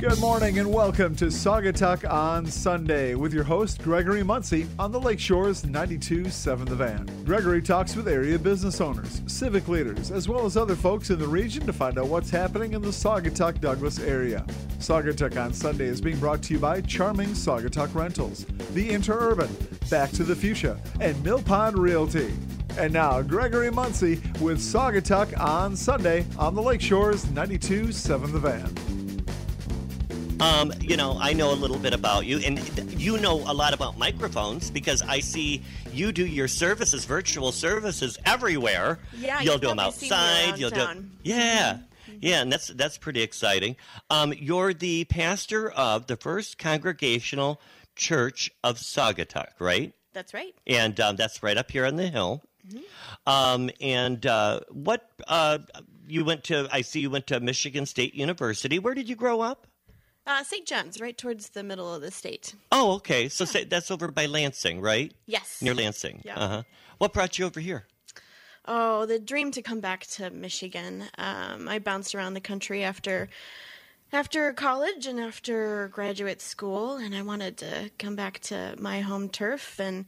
Good morning and welcome to Saugatuck on Sunday with your host Gregory Muncie on the Lakeshores 92.7 The Van. Gregory talks with area business owners, civic leaders, as well as other folks in the region to find out what's happening in the Saugatuck Douglas area. Saugatuck on Sunday is being brought to you by Charming Saugatuck Rentals, The Interurban, Back to the Fuchsia, and Mill Pond Realty. And now, Gregory Muncie with Saugatuck on Sunday on the Lakeshores 92.7 The Van. Um, you know, I know a little bit about you, and you know a lot about microphones because I see you do your services, virtual services everywhere. Yeah, you'll do them probably seen me outside. You'll do, town. yeah, yeah, and that's that's pretty exciting. Um, you're the pastor of the First Congregational Church of Saugatuck, right? That's right. And um, that's right up here on the hill. Um, and uh, what uh, you went to? I see you went to Michigan State University. Where did you grow up? Uh, St. John's, right towards the middle of the state. Oh, okay. So say, that's over by Lansing, right? Yes. Near Lansing. Yeah. Uh huh. What brought you over here? Oh, the dream to come back to Michigan. Um, I bounced around the country after after college and after graduate school, and I wanted to come back to my home turf. And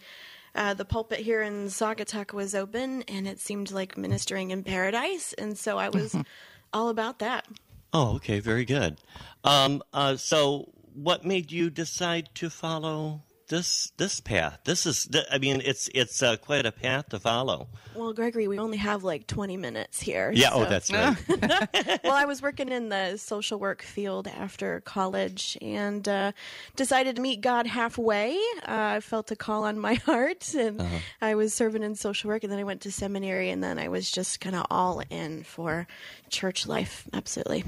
uh, the pulpit here in Saugatuck was open, and it seemed like ministering in paradise, and so I was all about that. Oh, okay. Very good. Um, uh, so, what made you decide to follow this this path? This is, I mean, it's it's uh, quite a path to follow. Well, Gregory, we only have like 20 minutes here. Yeah. Oh, that's right. well, I was working in the social work field after college and uh, decided to meet God halfway. Uh, I felt a call on my heart, and Uh-huh. I was serving in social work, and then I went to seminary, and then I was just kind of all in for church life. Absolutely,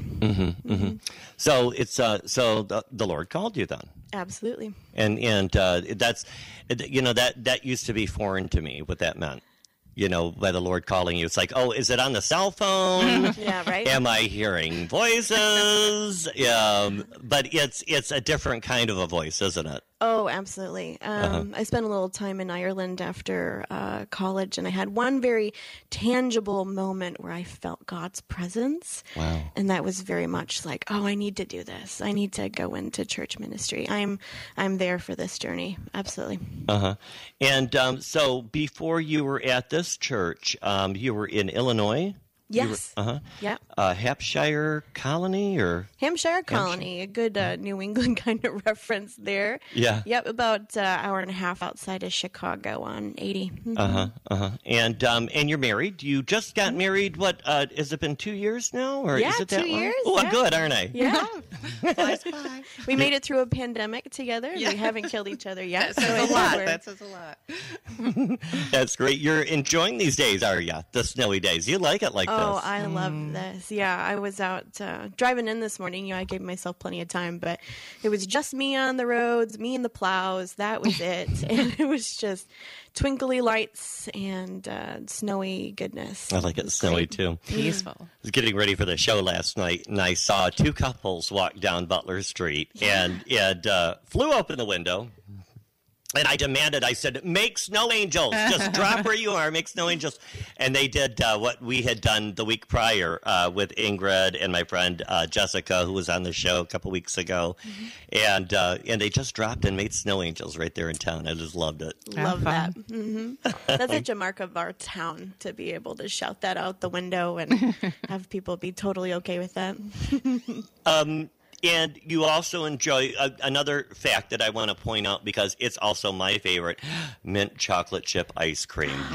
so it's uh, so the, the Lord called you then. Absolutely. and and uh, that's you know that that used to be foreign to me what that meant you know by the lord calling you it's like oh is it on the cell phone Yeah, right. am i hearing voices um, but it's it's a different kind of a voice isn't it Oh, absolutely. Um, Uh-huh. I spent a little time in Ireland after uh, college, and I had one very tangible moment where I felt God's presence. Wow. And that was very much like, oh, I need to do this. I need to go into church ministry. I'm, I'm there for this journey. Absolutely. uh-huh and um, so before you were at this church um, you were in illinois Yes. uh-huh Yeah. uh, hampshire colony or Hampshire Colony, a good uh, New England kind of reference there. Yeah. Yep, about uh, hour and a half outside of Chicago on 80. Mhm. Uh-huh. Uh-huh. And um and you're married. You just got married what uh has it been 2 years now or Mm-hmm. Yeah, is it that two long? years, Oh, I'm good, aren't I? Yeah. Flies. We made it through a pandemic together. Yeah. We haven't killed each other yet. That so I a lot. we're- That says a lot. That's great. You're enjoying these days, are you? The snowy days. You like it like Oh, this. I love this. Yeah, I was out uh, driving in this morning. You know, I gave myself plenty of time, but it was just me on the roads, me and the plows. That was it. and it was just twinkly lights and uh, snowy goodness. I like it snowy too. Peaceful. I was getting ready for the show last night, and I saw two couples walk down Butler Street, and and uh, flew open the window. And I demanded, I said, make snow angels. Just drop where you are, make snow angels. And they did uh, what we had done the week prior uh, with Ingrid and my friend uh, Jessica, who was on the show a couple weeks ago. And uh, and they just dropped and made snow angels right there in town. I just loved it. Love fun. that. hmm That's such a mark of our town to be able to shout that out the window and have people be totally okay with that. Um, and you also enjoy uh, another fact that I want to point out because it's also my favorite mint chocolate chip ice cream.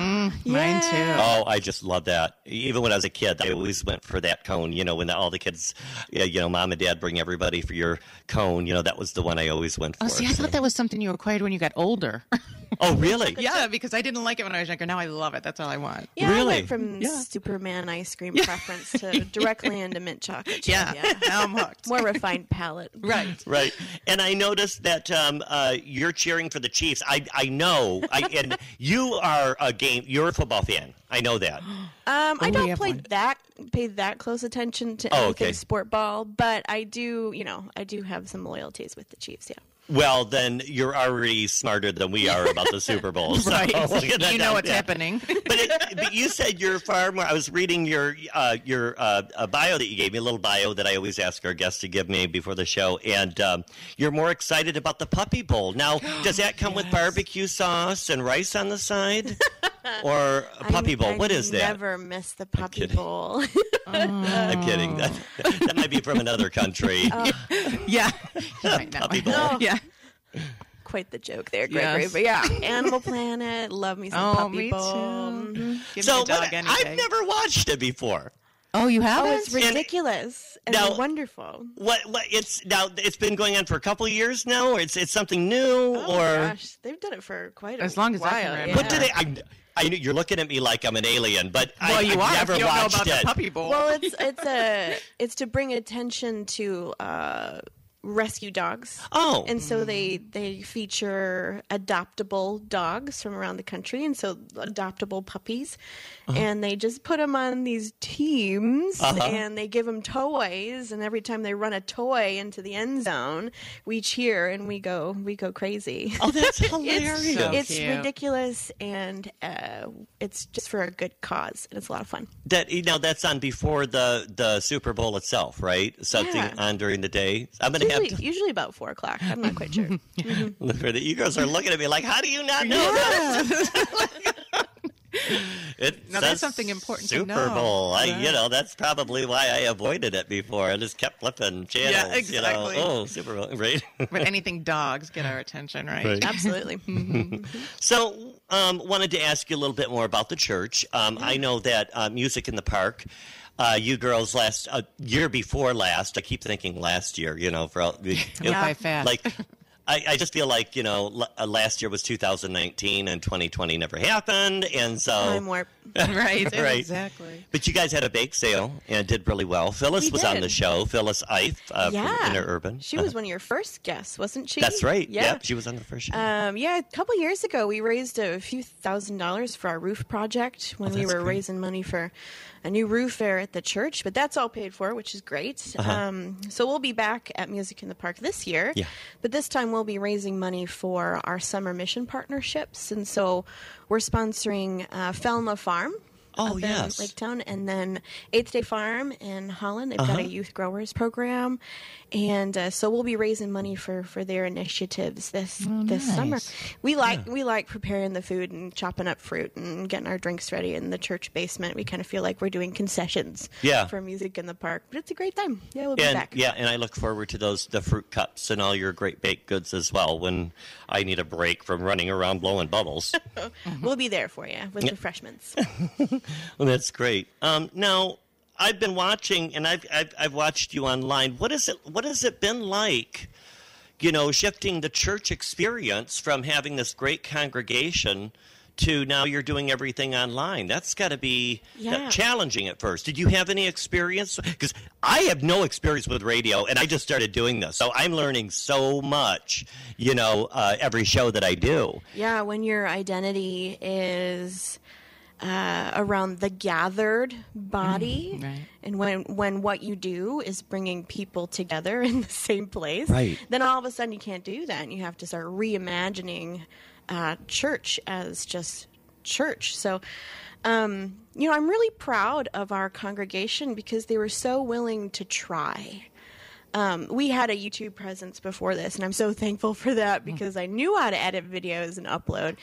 Mine too. Oh, I just love that. Even when I was a kid, I always went for that cone. You know, when all the kids, you know, mom and dad bring everybody for your cone. You know, that was the one I always went for. Oh, see, I So- thought that was something you acquired when you got older. oh, really? yeah, because I didn't like it when I was younger. Now I love it. That's all I want. Yeah, I Really? went from Yeah. Superman ice cream preference to directly into mint chocolate. chip, Yeah, now I'm hooked. More refined palate. right. Right, and I noticed that um, uh, you're cheering for the Chiefs. I I know, I, and you are a game. You're a football fan. I know that. Um, I don't play one. that pay that close attention to Oh, anything okay. sport ball, but I do, you know, I do have some loyalties with the Chiefs. Yeah. Well, then you're already smarter than we are about the Super Bowl. So Right. you know what's Yeah. happening. but, it, but you said you're far more. I was reading your uh, your uh, uh, bio that you gave me, a little bio that I always ask our guests to give me before the show, and um, you're more excited about the Puppy Bowl. Now, does that come with barbecue sauce and rice on the side, or a Puppy I, Bowl? I what is that? Never miss the puppy kidding. bowl. I'm kidding. That, that might be from another country. Oh. yeah. You might know. Puppy bowl. Yeah. Quite the joke there, Gregory. Yes. But yeah, Animal Planet. Love me some Oh, puppy me bowl. too. Mhm. Give so me a dog what- I've never watched it before. Oh, you have Oh, it's ridiculous and Now- wonderful. What? What? It's now. It's been going on for a couple years now. Or it's it's something new, Oh or gosh, they've done it for quite a As long as I can remember. what do they? I, I knew you're looking at me like I'm an alien, but well, I, you I've are. never you don't know watched about it. the puppy bowl. Well, it's it's a it's to bring attention to uh, rescue dogs. Oh, And so they they feature adoptable dogs from around the country, and so adoptable puppies, Uh-huh. and they just put them on these teams, Uh-huh. and they give them toys, and every time they run a toy into the end zone, we cheer and we go we go crazy. oh, that's It's, hilarious. So it's ridiculous, and uh, it's just for a good cause, and it's a lot of fun. that you know that's on before the the Super Bowl itself, right? Something Yeah. on during the day. I'm gonna Usually, have usually about four o'clock. I'm not quite sure. to. You girls are looking at me like, how do you not know that? It Now, that's something important to Super know. Bowl. I, you know, that's probably why I avoided it before. I just kept flipping channels. Yeah, exactly. You know, oh, Super Bowl, right? but anything dogs get our attention, right? Right. Absolutely. So, um, wanted to ask you a little bit more about the church. Um, I know that uh, music in the park. Uh, you girls last uh, year before last. I keep thinking last year. You know, for all, Went by fast. like. I, I just feel like you know l- uh, last year was 2019 and 2020 never happened, and so Time warp. right. Right. Exactly. But you guys had a bake sale and did really well. Phyllis We was on the show. Phyllis Eif uh, Yeah. from Interurban. She was one of your first guests, wasn't she? That's right. Yeah. She was on the first show. Um, yeah, a couple years ago, we raised a few thousand dollars for our roof project when we Oh, that's were great. raising money for a new roof there at the church. But that's all paid for, which is great. Um, so we'll be back at Music in the Park this year. Uh-huh. Yeah. But this time we'll be raising money for our summer mission partnerships. And so we're sponsoring uh, Felma Farm. Oh, up in yes. Lake Town, and then Eighth Day Farm in Holland. They've got Uh-huh. a youth growers program, and uh, so we'll be raising money for, for their initiatives this Oh, this summer. We like we like preparing the food and chopping up fruit and getting our drinks ready in the church basement. We kind of feel like we're doing concessions Yeah. for music in the park, but it's a great time. Yeah, we'll be and back. yeah, and I look forward to those the fruit cups and all your great baked goods as well. When I need a break from running around blowing bubbles, We'll be there for you with refreshments. well, that's great. Um, now I've been watching, and I've, I've I've watched you online. What is it? What has it been like? You know, shifting the church experience from having this great congregation to now you're doing everything online. That's got to be uh, Yeah. challenging at first. Did you have any experience? Because I have no experience with radio, and I just started doing this, so I'm learning so much. You know, uh, every show that I do. Yeah, when your identity is uh, around the gathered body, Mm-hmm. right. and when when what you do is bringing people together in the same place, Right. then all of a sudden you can't do that, and you have to start reimagining uh, church as just church. So. Um, you know, I'm really proud of our congregation because they were so willing to try um, we had a YouTube presence before this, and I'm so thankful for that because I knew how to edit videos and upload.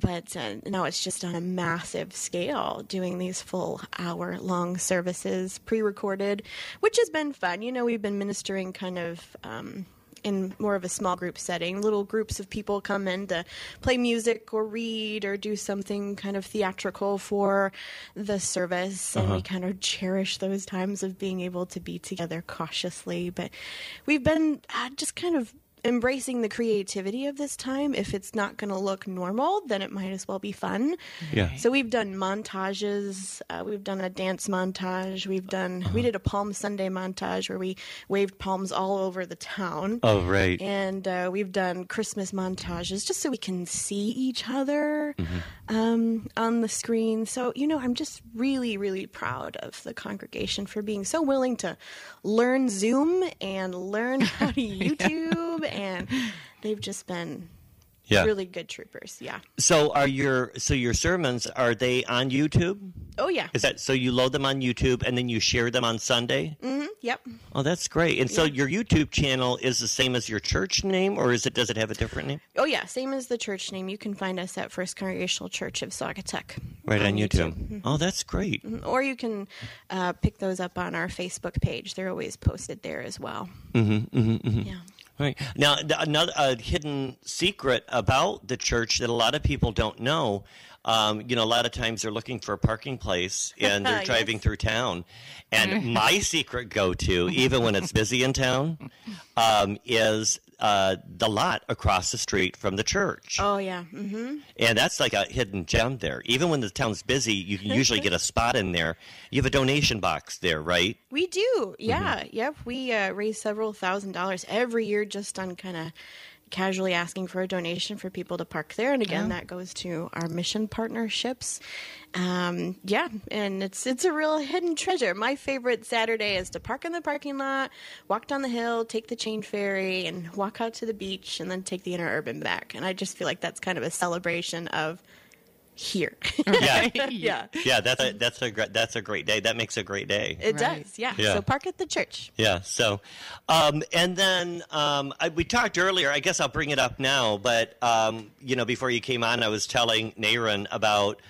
But uh, now it's just on a massive scale, doing these full hour long services, pre recorded, which has been fun. You know, we've been ministering kind of. Um, in more of a small group setting, little groups of people come in to play music or read or do something kind of theatrical for the service, and we kind of cherish those times of being able to be together cautiously. But we've been uh, just kind of embracing the creativity of this time. If it's not going to look normal, then it might as well be fun. Yeah. So we've done montages. Uh, we've done a dance montage. We've done. We did a Palm Sunday montage where we waved palms all over the town. Oh, right. And uh, we've done Christmas montages just so we can see each other um, on the screen. So, you know, I'm just really, really proud of the congregation for being so willing to learn Zoom and learn how to YouTube and they've just been Yeah. really good troopers. Yeah. So are your so your sermons are they on YouTube? Oh yeah. Is that so you load them on YouTube and then you share them on Sunday? Mm-hmm. Yep. Oh, that's great. And so your YouTube channel is the same as your church name or is it does it have a different name? Oh yeah. Same as the church name. You can find us at First Congregational Church of Saugatuck. Right on, YouTube. Oh, that's great. Or you can uh, pick those up on our Facebook page. They're always posted there as well. Mm-hmm, Yeah. Right. Now, another hidden secret about the church that a lot of people don't know, um, you know, a lot of times they're looking for a parking place and they're Yes. driving through town. And my secret go to, even when it's busy in town, um, is uh, the lot across the street from the church. Oh yeah. hmm And that's like a hidden gem there. Even when the town's busy, you can usually get a spot in there. You have a donation box there, right? We do. Yeah. Mm-hmm. Yep. We uh, raise several thousand dollars every year just on kind of casually asking for a donation for people to park there. And again, that goes to our mission partnerships. Um, yeah, and it's it's a real hidden treasure. My favorite Saturday is to park in the parking lot, walk down the hill, take the chain ferry, and walk out to the beach, and then take the interurban back. And I just feel like that's kind of a celebration of here. Yeah. yeah, Yeah, that's a that's a great that's a great day. That makes a great day. it Right. does. Yeah. Yeah. So park at the church. Yeah. So, um, and then um, I, we talked earlier. I guess I'll bring it up now. But um, you know, before you came on, I was telling Naren about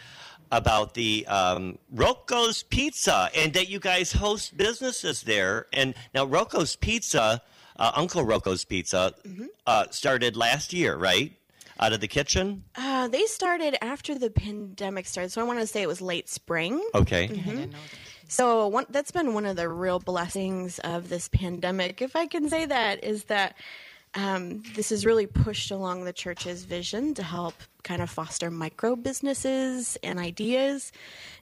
about the um, Rocco's Pizza and that you guys host businesses there. And now Rocco's Pizza, uh, Uncle Rocco's Pizza, uh, started last year, right? Out of the kitchen. Uh, they started after the pandemic started, so I want to say it was late spring. Okay. I didn't know that. So one, that's been one of the real blessings of this pandemic, if I can say that, is that um, this has really pushed along the church's vision to help kind of foster micro businesses and ideas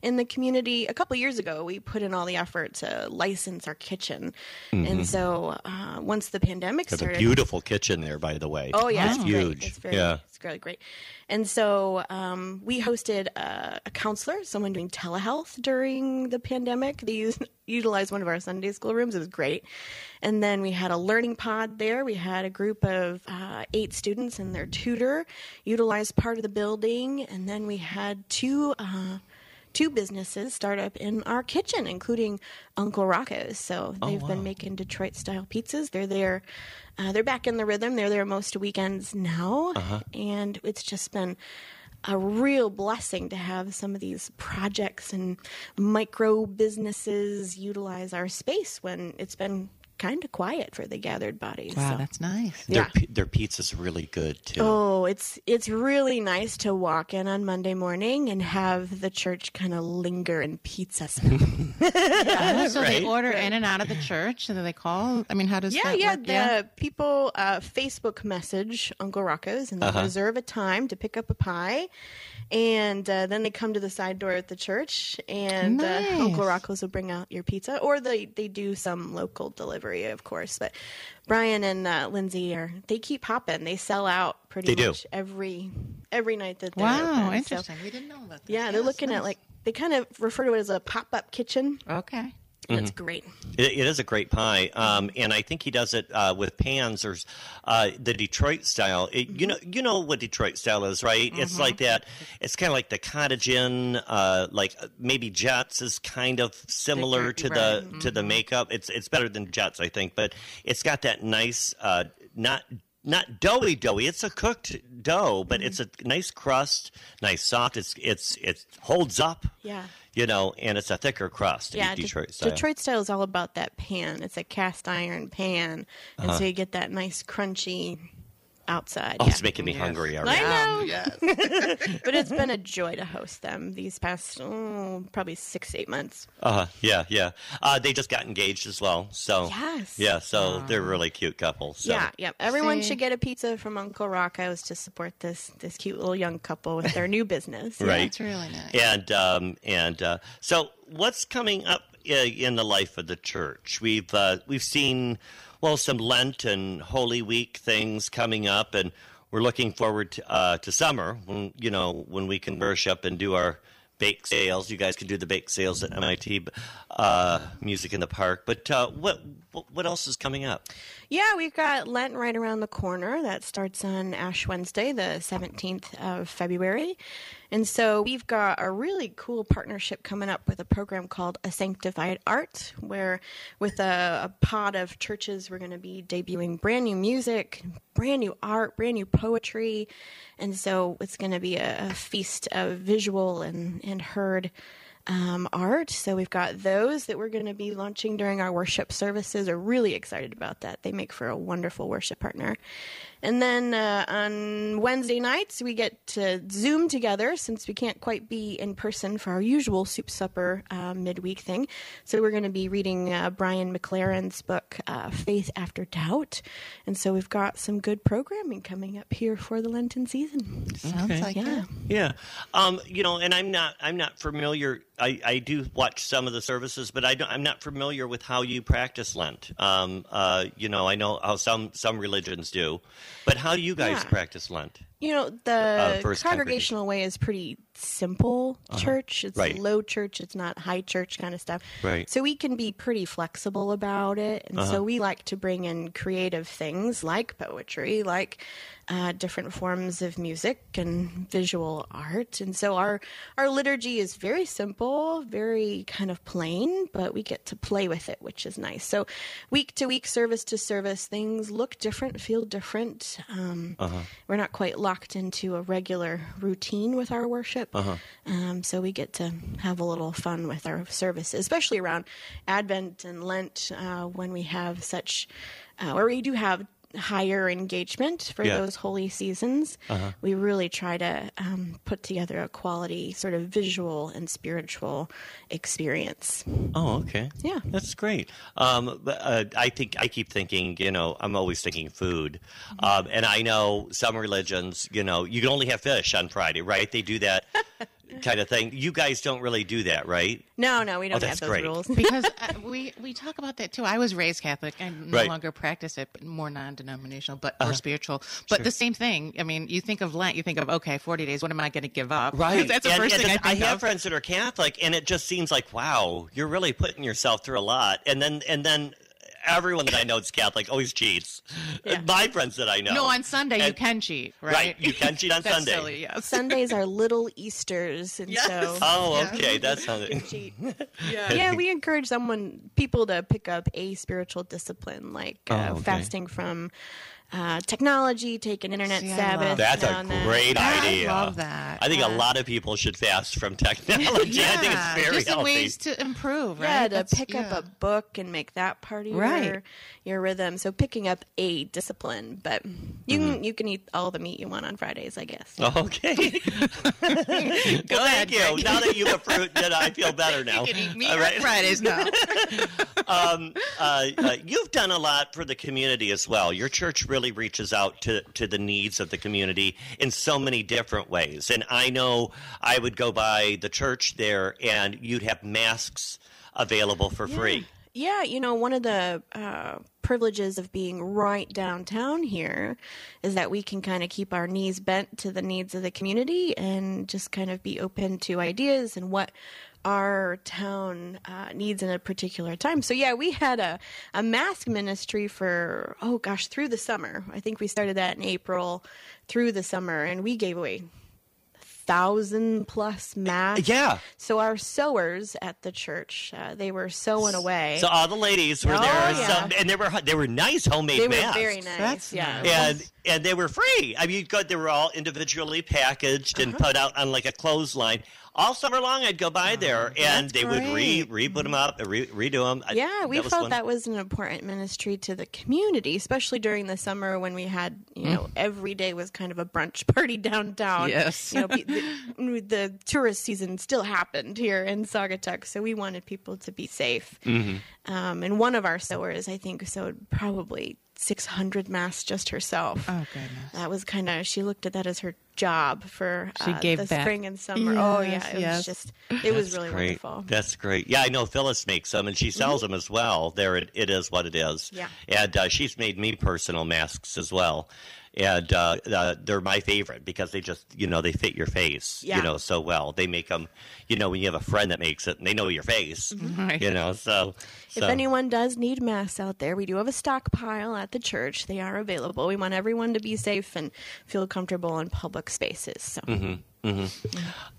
in the community. A couple years ago, we put in all the effort to license our kitchen, and so uh, once the pandemic Have a started, beautiful kitchen there, by the way. Oh yeah, it's it's huge. Great. It's very, yeah. it's really great. And so um, we hosted a, a counselor, someone doing telehealth during the pandemic. They used, utilized one of our Sunday school rooms. It was great. And then we had a learning pod there. We had a group of uh, eight students and their tutor utilize part of the building. And then we had two. Uh, Two businesses start up in our kitchen, including Uncle Rocco's. So they've been making Detroit style pizzas. They're there, uh, they're back in the rhythm. They're there most weekends now, and it's just been a real blessing to have some of these projects and micro businesses utilize our space when it's been kind of quiet for the gathered bodies. Wow, So- that's nice. Their Yeah. pi- their pizza's really good too. Oh, it's it's really nice to walk in on Monday morning and have the church kind of linger in pizza smell. Oh, so Right. they order in and out of the church, and then they call. I mean, how does yeah, that yeah. work? The people uh, Facebook message Uncle Rocco's and they Uh-huh. reserve a time to pick up a pie, and uh, then they come to the side door at the church, and uh, Uncle Rocco's will bring out your pizza, or they they do some local delivery, of course. But Brian and uh, Lindsay are they keep popping. They sell out pretty They do. much every every night that they're Wow, open. So, interesting. we didn't know about that. yeah, they're Yes, looking nice. at like they kind of refer to it as a pop up kitchen. Okay. That's great. It, it is a great pie, um, and I think he does it uh, with pans or uh, the Detroit style. It, You know, you know what Detroit style is, right? It's like that. It's kind of like the cottage inn, uh, like uh, maybe Jets is kind of similar Right, to the to the makeup. It's it's better than Jets, I think, but it's got that nice, uh, not not doughy doughy. It's a cooked dough, but it's a nice crust, nice soft. It's it's it holds up. Yeah. You know, and it's a thicker crust. Yeah, De- De- Detroit style. Detroit style is all about that pan. It's a cast iron pan, and Uh-huh. so you get that nice crunchy outside. Oh, yeah. it's making me hungry already. I know, Yes. but it's been a joy to host them these past oh, probably six eight months. Uh, yeah, yeah. Uh, they just got engaged as well. So Yes. yeah. So they're a really cute couple. So. Yeah, yeah. Everyone See? should get a pizza from Uncle Rocco's to support this this cute little young couple with their new business. Right. That's really nice. And um, and uh, so what's coming up uh, in the life of the church? We've uh, we've seen well some Lent and Holy Week things coming up, and we're looking forward to, uh, to summer when you know when we can worship and do our bake sales. You guys can do the bake sales at MIT, uh, Music in the Park. But uh, what what else is coming up? Yeah, we've got Lent right around the corner. That starts on Ash Wednesday, the 17th of February. And so we've got a really cool partnership coming up with a program called A Sanctified Art, where with a, a pod of churches, we're going to be debuting brand new music, brand new art, brand new poetry. And so it's going to be a, a feast of visual and, and heard um, art. So we've got those that we're going to be launching during our worship services. Are really excited about that. They make for a wonderful worship partner. And then uh, on Wednesday nights, we get to Zoom together since we can't quite be in person for our usual soup supper uh, midweek thing. So we're going to be reading uh, Brian McLaren's book, uh, Faith After Doubt. And so we've got some good programming coming up here for the Lenten season. Sounds Okay. like Yeah. it. Yeah, um, you know, and I'm not I'm not familiar. I, I do watch some of the services, but I don't, I'm not familiar with how you practice Lent. Um, uh, you know, I know how some some religions do, but how do you guys Yeah. practice Lent? You know, Uh, the first congregational way is pretty simple church. It's Right. low church, it's not high church kind of stuff. Right. So we can be pretty flexible about it. And so we like to bring in creative things like poetry, like uh, different forms of music and visual art. And so our our liturgy is very simple, very kind of plain, but we get to play with it, which is nice. So week to week, service to service, things look different, feel different. Um, We're not quite locked into a regular routine with our worship. Um, so we get to have a little fun with our services, especially around Advent and Lent uh, when we have such, uh, where we do have higher engagement for Yeah. those holy seasons. We really try to um, put together a quality sort of visual and spiritual experience. Oh, okay. Yeah. That's great. Um, but, uh, I think I keep thinking, you know, I'm always thinking food. Um, and I know some religions, you know, you can only have fish on Friday, right? They do that kind of thing. You guys don't really do that, right? No, no, we don't that's have those great. rules. because uh, we we talk about that too. I was raised Catholic. I no Right. longer practice it, but more non-denominational, but more spiritual. But the same thing. I mean, you think of Lent, you think of okay, forty days. What am I going to give up? Right. That's the And- first and thing I that's- think have of. friends that are Catholic, and it just seems like, wow, you're really putting yourself through a lot. And then, and then, everyone that I know that's Catholic always cheats. Yeah. My friends that I know. No, on Sunday you can cheat, right? Right, you can cheat on That's Sunday. Silly, yes. Sundays are little Easters, and so Oh, okay, that sounds. cheat. Yeah. we encourage someone, people to pick up a spiritual discipline like uh, Oh, okay. fasting from uh, technology, take an internet See, Sabbath. That's a and then. great I idea. love that. I think a lot of people should fast from technology. I think it's very just healthy. ways to improve, right? Yeah, to That's- pick up a book and make that part of Right. your your rhythm. So picking up a discipline, but you Mm-hmm. can you can eat all the meat you want on Fridays, I guess. Okay. well, thank you. Now that you've approved it, I feel better now. You can eat meat All on right. Fridays now. um, uh, uh, you've done a lot for the community as well. Your church really reaches out to, to the needs of the community in so many different ways. And I know I would go by the church there and you'd have masks available for free. Yeah, you know, one of the uh, privileges of being right downtown here is that we can kind of keep our knees bent to the needs of the community and just kind of be open to ideas and what our town uh, needs in a particular time. So, yeah, we had a, a mask ministry for, oh gosh, through the summer. I think we started that in April through the summer, and we gave away thousand plus masks. Yeah. So our sewers at the church, uh, they were sewing away. So all the ladies were Oh, there, yeah. some, and they were they were nice homemade they were masks. very nice. That's yeah. nice. and and they were free. I mean, you got they were all individually packaged Uh-huh. and put out on like a clothesline. All summer long, I'd go by there, and they would re great. re put them up, re, redo them. Yeah, we was felt fun. that was an important ministry to the community, especially during the summer when we had, you know, every day was kind of a brunch party downtown. Yes. You know, the, the tourist season still happened here in Saugatuck, so we wanted people to be safe. Mm-hmm. Um, and one of our sewers, I think, sewed probably 600 masks just herself. Oh goodness. That was kind of she looked at that as her job for She uh, gave the back. spring and summer. oh yeah, Yes, it yes. was just it was really great. wonderful. That's great. Yeah, I know Phyllis makes them, and she sells them as well. There, it, it is what it is. Yeah. and uh, she's made me personal masks as well. And uh, uh, they're my favorite because they just you know they fit your face Yeah. you know so well. They make them you know when you have a friend that makes it and they know your face Right. you know so. If so- anyone does need masks out there, we do have a stockpile at the church. They are available. We want everyone to be safe and feel comfortable in public spaces. So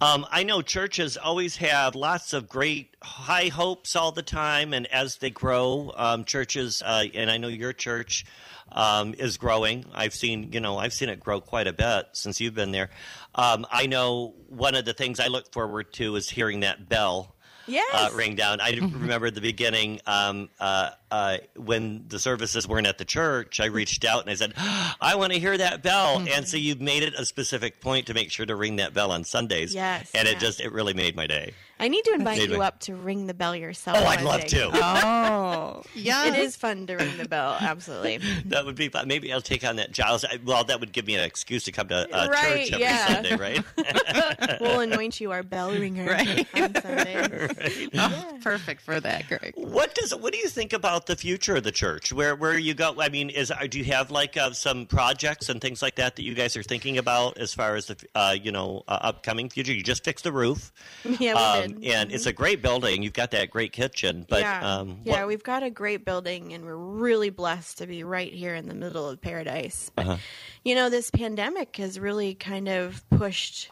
Um, I know churches always have lots of great high hopes all the time, and as they grow, um, churches, uh, and I know your church um, is growing. I've seen, you know, I've seen it grow quite a bit since you've been there. Um, I know one of the things I look forward to is hearing that bell. Yes. Uh, ring down. I remember the beginning um, uh, uh, when the services weren't at the church. I reached out and I said, "I want to hear that bell." And so you've made it a specific point to make sure to ring that bell on Sundays. Yes, and it just it really made my day. I need to invite Anyway. you up to ring the bell yourself. Oh, I'd love day. to. Oh, yeah. It is fun to ring the bell. Absolutely. That would be fun. Maybe I'll take on that Giles. I- Well, that would give me an excuse to come to uh, Right, church every yeah. Sunday, right? we'll anoint you our bell ringer Right. on Sunday. Oh, perfect for that, Greg. what does what do you think about the future of the church? Where where you go? I mean, is do you have like uh, some projects and things like that that you guys are thinking about as far as the uh, you know uh, upcoming future? You just fixed the roof. Yeah, we um, did. and it's a great building. You've got that great kitchen, but yeah, um, yeah, what- we've got a great building, and we're really blessed to be right here in the middle of paradise. But Uh-huh. you know, this pandemic has really kind of pushed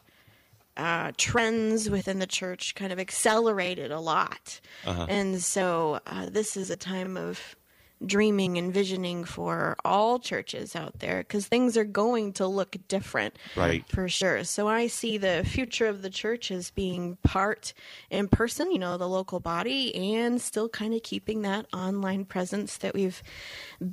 uh, trends within the church, kind of accelerated a lot, Uh-huh. and so uh, this is a time of dreaming and visioning for all churches out there because things are going to look different Right. for sure so i see the future of the church as being part in person you know the local body and still kind of keeping that online presence that we've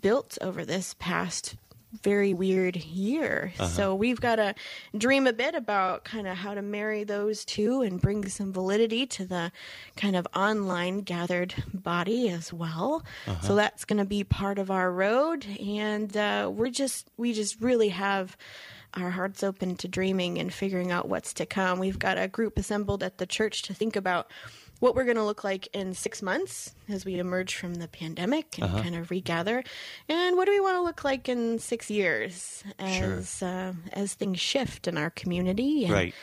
built over this past very weird year. So we've got to dream a bit about kind of how to marry those two and bring some validity to the kind of online gathered body as well. So that's going to be part of our road. And uh, we're just we just really have our hearts open to dreaming and figuring out what's to come. We've got a group assembled at the church to think about what we're going to look like in six months as we emerge from the pandemic and kind of regather, and what do we want to look like in six years as uh, as things shift in our community and Right.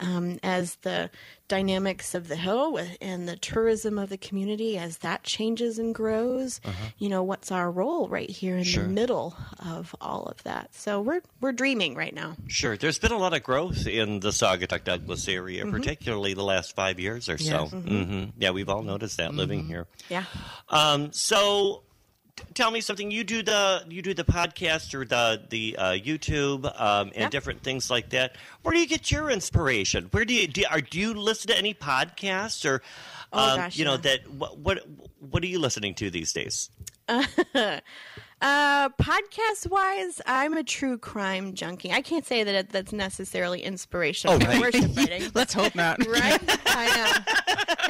Um, as the dynamics of the hill and the tourism of the community as that changes and grows. You know, what's our role right here in Sure. the middle of all of that? So we're we're dreaming right now. Sure. There's been a lot of growth in the Saugatuck Douglas area, Mm-hmm. particularly the last five years or so. Yes. hmm Yeah, we've all noticed that living here. Yeah. Um, so, tell me something. You do the you do the podcast or the the uh, YouTube um, and Yeah. different things like that. Where do you get your inspiration? Where do you do? Are, do you listen to any podcasts or? Oh, um, gosh, you know yeah. that what, what what are you listening to these days? Uh, podcast wise, I'm a true crime junkie. I can't say that it, that's necessarily inspirational Oh, right. worship writing. Let's hope not. Right? I know.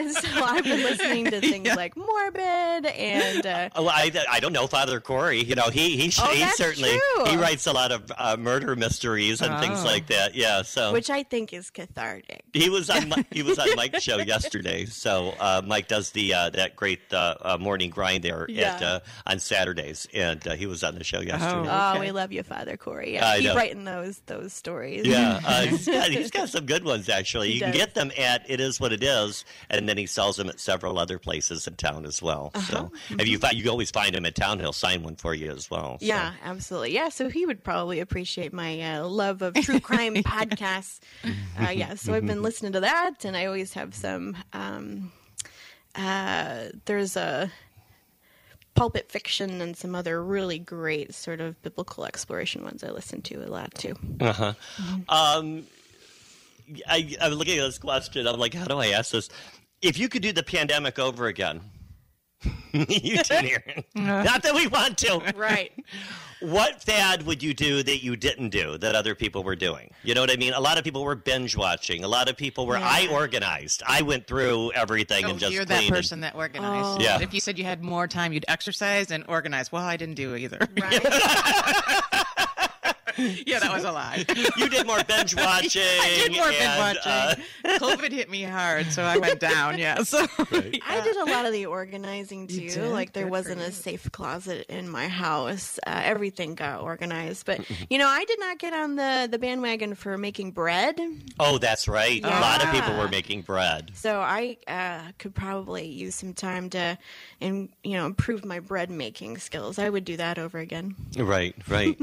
And so I've been listening to things like Morbid and uh, Oh, I, I don't know Father Corey. You know he he, Oh, he that's certainly true. he writes a lot of uh, murder mysteries and things Oh. like that. Yeah, so which I think is cathartic. He was on he was on Mike's show yesterday. So uh, Mike does the uh, that great uh, uh, morning grind there at Yeah. uh, on Saturdays, and uh, he was on the show yesterday. Oh, Okay. we love you, Father Corey. Yeah, I keep know. writing those those stories. Yeah, uh, he's, got, he's got some good ones actually. He You can get them at It Is What It Is, and then he sells them at several other places in town as well. Uh-huh. So if you find, you can always find him in town, he'll sign one for you as well. so. Yeah, absolutely. Yeah, so he would probably appreciate my uh, love of true crime podcasts. Uh, yeah, so I've been listening to that, and I always have some. Um, uh, there's a pulpit fiction and some other really great sort of biblical exploration ones I listen to a lot too. Uh-huh. Um, I, I'm looking at this question. I'm like, how do I ask this? If you could do the pandemic over again, you tune here. Uh-huh. Not that we want to. Right. What fad would you do that you didn't do that other people were doing? You know what I mean? A lot of people were binge watching. A lot of people were. I organized. I went through everything Oh, and just you're that cleaned and- person that organized. Oh. Yeah. If you said you had more time, you'd exercise and organize. Well, I didn't do either. Right. Yeah, that was a lie. you did more binge watching. I did more binge watching. uh, COVID hit me hard, so I went down. Yeah, so I did a lot of the organizing You too. did? Like there Good wasn't a safe closet in my house. Uh, everything got organized. But you know, I did not get on the the bandwagon for making bread. oh, that's right. A lot of people were making bread. So I uh, could probably use some time to, and you know, improve my bread making skills. I would do that over again. Right, right.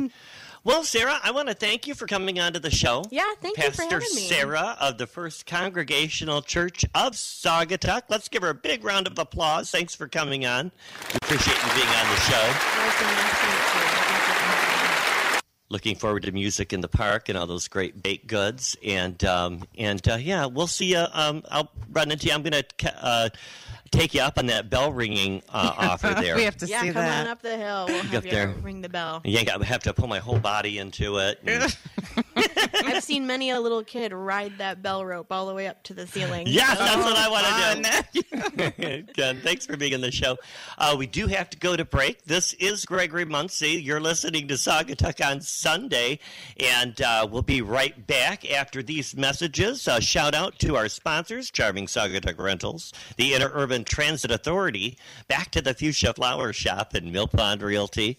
Well, Sarah, I want to thank you for coming on to the show. Yeah, thank you for Pastor having me. Sarah of the First Congregational Church of Saugatuck. Let's give her a big round of applause. Thanks for coming on. We appreciate you being on the show. Nice and nice to meet you. Thank you for having me. Looking forward to music in the park and all those great baked goods. And um, and uh, yeah, we'll see you. Um, I'll run into you. I'm going to uh, take you up on that bell ringing uh, offer there. we have to Yeah, see come that. on up the hill. We'll have up you there. ring the bell. Yeah, I have to pull my whole body into it. and- I've seen many a little kid ride that bell rope all the way up to the ceiling. Yes, So- that's what I want to do. Ken, thanks for being on the show. Uh, we do have to go to break. This is Gregory Muncie. You're listening to Saugatuck on Sunday, and uh, we'll be right back after these messages. Uh, shout out to our sponsors, Charming Saugatuck Rentals, the Interurban Transit Authority, Back to the Fuchsia Flower Shop, and Mill Pond Realty.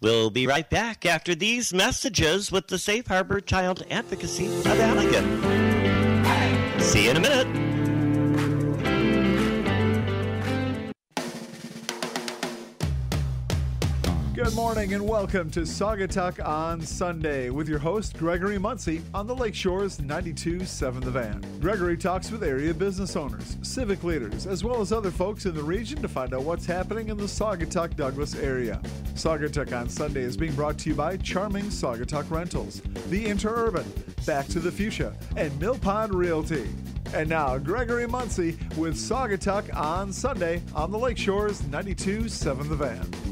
We'll be right back after these messages with the Safe Harbor Child Advocacy of Allegan. See you in a minute. Good morning and welcome to Saugatuck on Sunday with your host Gregory Muncie on the Lakeshores 92.7 The Van. Gregory talks with area business owners, civic leaders, as well as other folks in the region to find out what's happening in the Saugatuck Douglas area. Saugatuck on Sunday is being brought to you by Charming Saugatuck Rentals, The Interurban, Back to the Fuchsia, and Mill Pond Realty. And now, Gregory Muncie with Saugatuck on Sunday on the Lakeshores 92.7 The Van.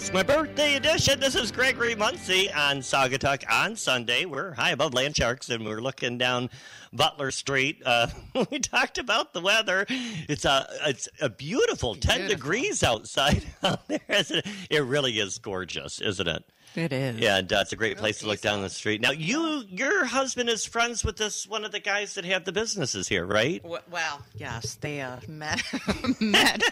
It's my birthday edition. This is Gregory Muncie on Saugatuck on Sunday. We're high above Land Sharks and we're looking down Butler Street. Uh, we talked about the weather. It's a it's a beautiful 10 Beautiful. degrees outside out there. Isn't it? it really is gorgeous, isn't it? It is. Yeah, and uh, it's a great place to look down the street. Now, you your husband is friends with this one of the guys that have the businesses here, right? Well, yes, they uh, met. met.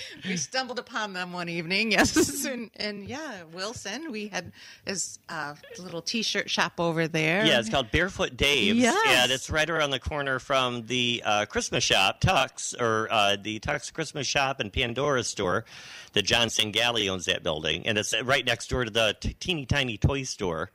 we stumbled upon them one evening. Yes, and, and yeah, Wilson. We had his uh, little T-shirt shop over there. Yeah, it's called Barefoot Dave's, Yes. and it's right around the corner from the uh, Christmas shop, Tux, or uh, the Tux Christmas shop and Pandora store. That John Sangali owns that building, and it's right next door to the t- teeny tiny toy store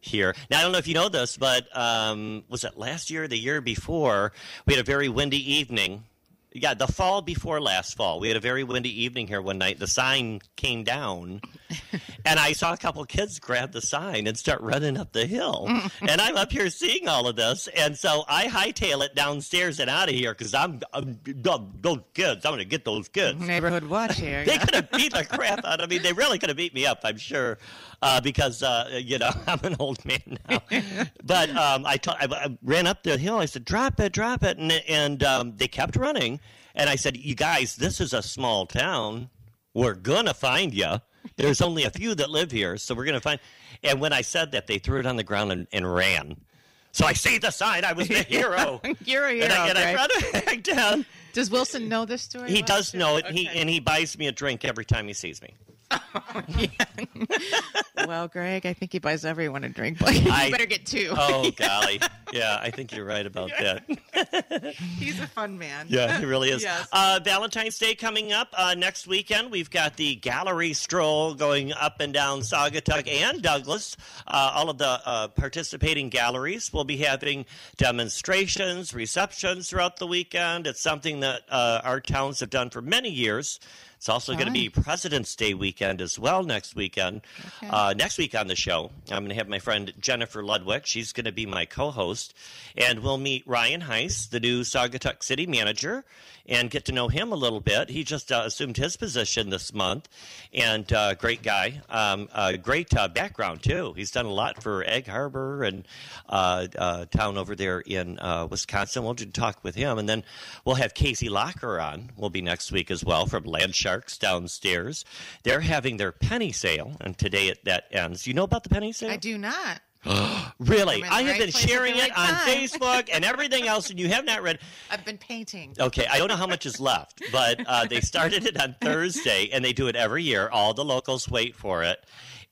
here. Now, I don't know if you know this, but um, was it last year or the year before? We had a very windy evening. Yeah, the fall before last fall, we had a very windy evening here one night. The sign came down, and I saw a couple kids grab the sign and start running up the hill. and I'm up here seeing all of this, and so I hightail it downstairs and out of here because I'm, I'm those kids. I'm going to get those kids. neighborhood watch here. They yeah. could have beat the crap out of me. They really could have beat me up, I'm sure, uh, because uh, you know I'm an old man now. but um, I, ta- I, ran up the hill. I said, "Drop it, drop it," and and um, they kept running. And I said, "You guys, this is a small town. We're gonna find you. There's only a few that live here, so we're gonna find." And when I said that, they threw it on the ground and, and ran. So I see the sign. I was the hero. You're a hero, and I, and I it back down. Does Wilson know this story? He well? does know it. He and he buys me a drink every time he sees me. well, Greg, I think he buys everyone a drink, but you I- better get two. Oh golly, yeah, I think you're right about that. He's a fun man. Yeah, he really is. Yes. Uh, Valentine's Day coming up uh, next weekend. We've got the gallery stroll going up and down Saugatuck and Douglas. Uh, all of the uh, participating galleries will be having demonstrations, receptions throughout the weekend. It's something that uh, our towns have done for many years. It's also going to be President's Day weekend as well next weekend. Okay. Uh, next week on the show, I'm going to have my friend Jennifer Ludwig. She's going to be my co-host, and we'll meet Ryan Heise, the new Saugatuck City manager, and get to know him a little bit. He just uh, assumed his position this month, and uh, great guy, um, uh, great uh, background too. He's done a lot for Egg Harbor and uh, uh, town over there in uh, Wisconsin. We'll talk with him, and then we'll have Casey Locker on. We'll be next week as well from Land Sharks downstairs. They're having their penny sale, and today it, that ends. You know about the penny sale? I do not. Really? I'm in the I have right been sharing it on. Facebook and everything else, and you have not read. I've been painting. Okay, I don't know how much is left, but uh, they started it on Thursday, and they do it every year. All the locals wait for it.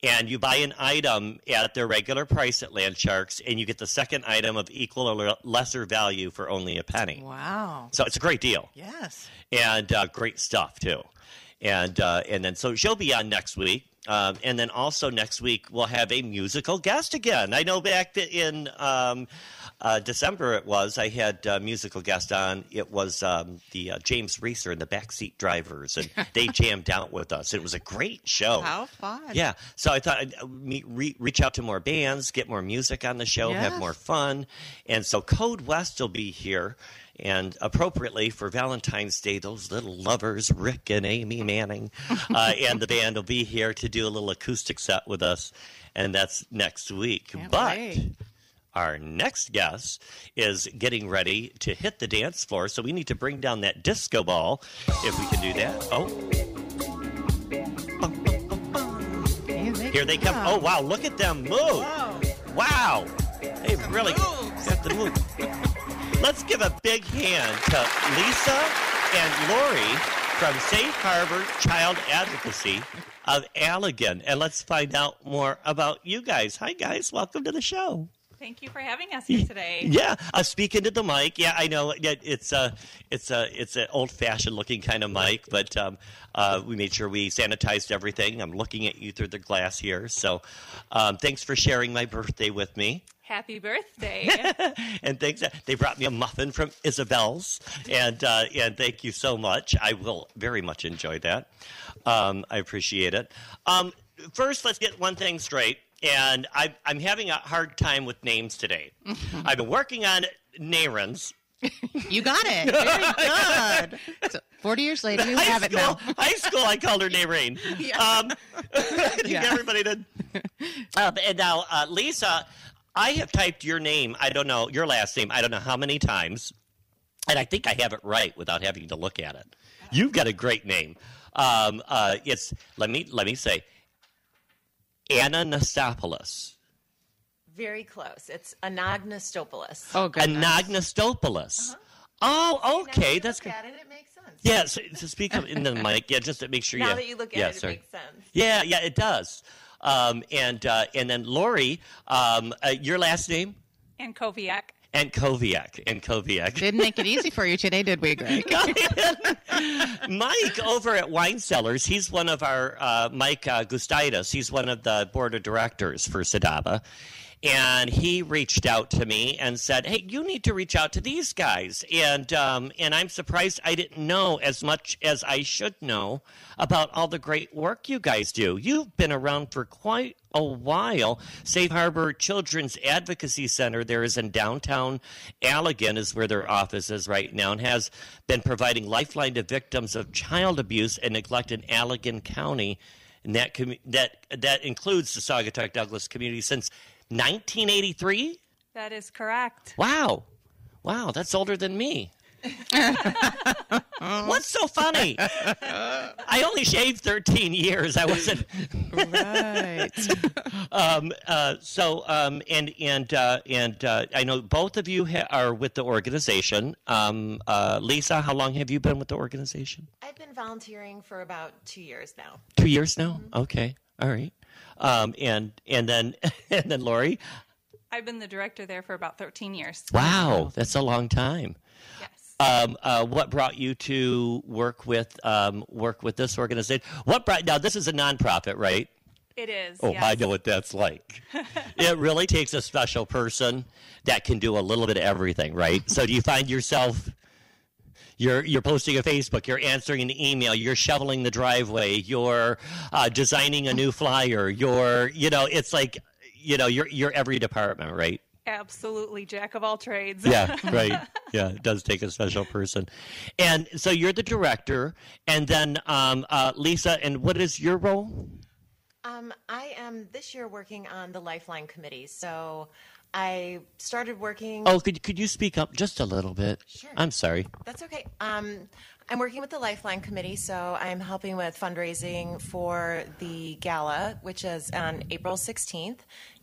And you buy an item at their regular price at Land Sharks, and you get the second item of equal or lesser value for only a penny. Wow. So it's a great deal Yes. and uh, great stuff too. And uh, and then so she'll be on next week, um, and then also next week we'll have a musical guest again. I know back in um, uh, December it was I had a musical guest on. It was um, the uh, James Reeser and the Backseat Drivers, and they jammed out with us. It was a great show. How fun. Yeah, so I thought I'd uh, meet, re- reach out to more bands, get more music on the show, have more fun, and so Code West will be here, and appropriately for Valentine's Day, those little lovers, Rick and Amy Manning, uh, and the band will be here to do a little acoustic set with us, and that's next week. Can't but wait. our next guest is getting ready to hit the dance floor, so we need to bring down that disco ball if we can do that. Oh. Here they come. Oh, wow. Look at them move. Wow. They really got the move. Let's give a big hand to Lisa and Lori from Safe Harbor Child Advocacy of Allegan. And let's find out more about you guys. Hi, guys. Welcome to the show. Thank you for having us here today. Yeah, uh, speaking to the mic. Yeah, I know. Yeah, it's a it's a it's an old fashioned looking kind of mic, but um, uh, we made sure we sanitized everything. I'm looking at you through the glass here, so um, thanks for sharing my birthday with me. Happy birthday. and thanks. They brought me a muffin from Isabel's, and uh, and thank you so much. I will very much enjoy that. Um, I appreciate it. Um, first, let's get one thing straight. And I, I'm having a hard time with names today. I've been working on Narens. You got it. Very good. So 40 years later, you high have it school, now. high school, I called her Nareen. Um, I think Yeah. everybody did. Um, and now, uh, Lisa, I have typed your name. I don't know your last name. I don't know how many times, and I think I have it right without having to look at it. You've got a great name. Um, uh, it's let me let me say, Ananastopoulos. Very close. It's Anagnostopoulos. Oh, goodness. Anagnostopoulos. Oh, okay, Now that's you good. look at it, it makes sense. Yeah, so, so speak up in the mic. Yeah, just to make sure. Now yeah. that you look at yeah, it, sorry. it makes sense. Yeah, yeah, it does. Um, and uh, and then Lori, um, uh, your last name and Koviak. And Koviak and Koviak. Didn't make it easy for you today, did we, Greg? Mike over at Wine Cellars, he's one of our uh, Mike uh, Gustitis. He's one of the board of directors for Sadaba. And he reached out to me and said, "Hey, you need to reach out to these guys." And um, and I'm surprised I didn't know as much as I should know about all the great work you guys do. You've been around for quite a while. Safe Harbor Children's Advocacy Center there is in downtown Allegan is where their office is right now and has been providing lifeline to victims of child abuse and neglect in Allegan County. And that commu- that that includes the Saugatuck Douglas community since 1983. That is correct. Wow. Wow, that's older than me. What's so funny? I only shaved 13 years. I wasn't. right. Um, uh, so, um, and and uh, and uh, I know both of you ha- are with the organization. Um, uh, Lisa, how long have you been with the organization? I've been volunteering for about two years now. Two years now. Okay, all right. Um, and and then and then Lori. I've been the director there for about 13 years. Wow, that's a long time. Yes. Um, uh, what brought you to work with um, work with this organization? What brought now? This is a nonprofit, right? It is. Oh, yes. I know what that's like. it really takes a special person that can do a little bit of everything, right? So, do you find yourself, You're you're posting a Facebook. You're answering an email. You're shoveling the driveway. You're uh, designing a new flyer. You're you know it's like you know you're you're every department, right? Absolutely, jack of all trades. Yeah, right. Yeah, it does take a special person. And so you're the director, and then um, uh, Lisa. And what is your role? Um, I am this year working on the Lifeline Committee. So I started working. Oh, could could you speak up just a little bit? Sure. I'm sorry. That's okay. Um, I'm working with the Lifeline Committee, so I'm helping with fundraising for the gala, which is on April 16th.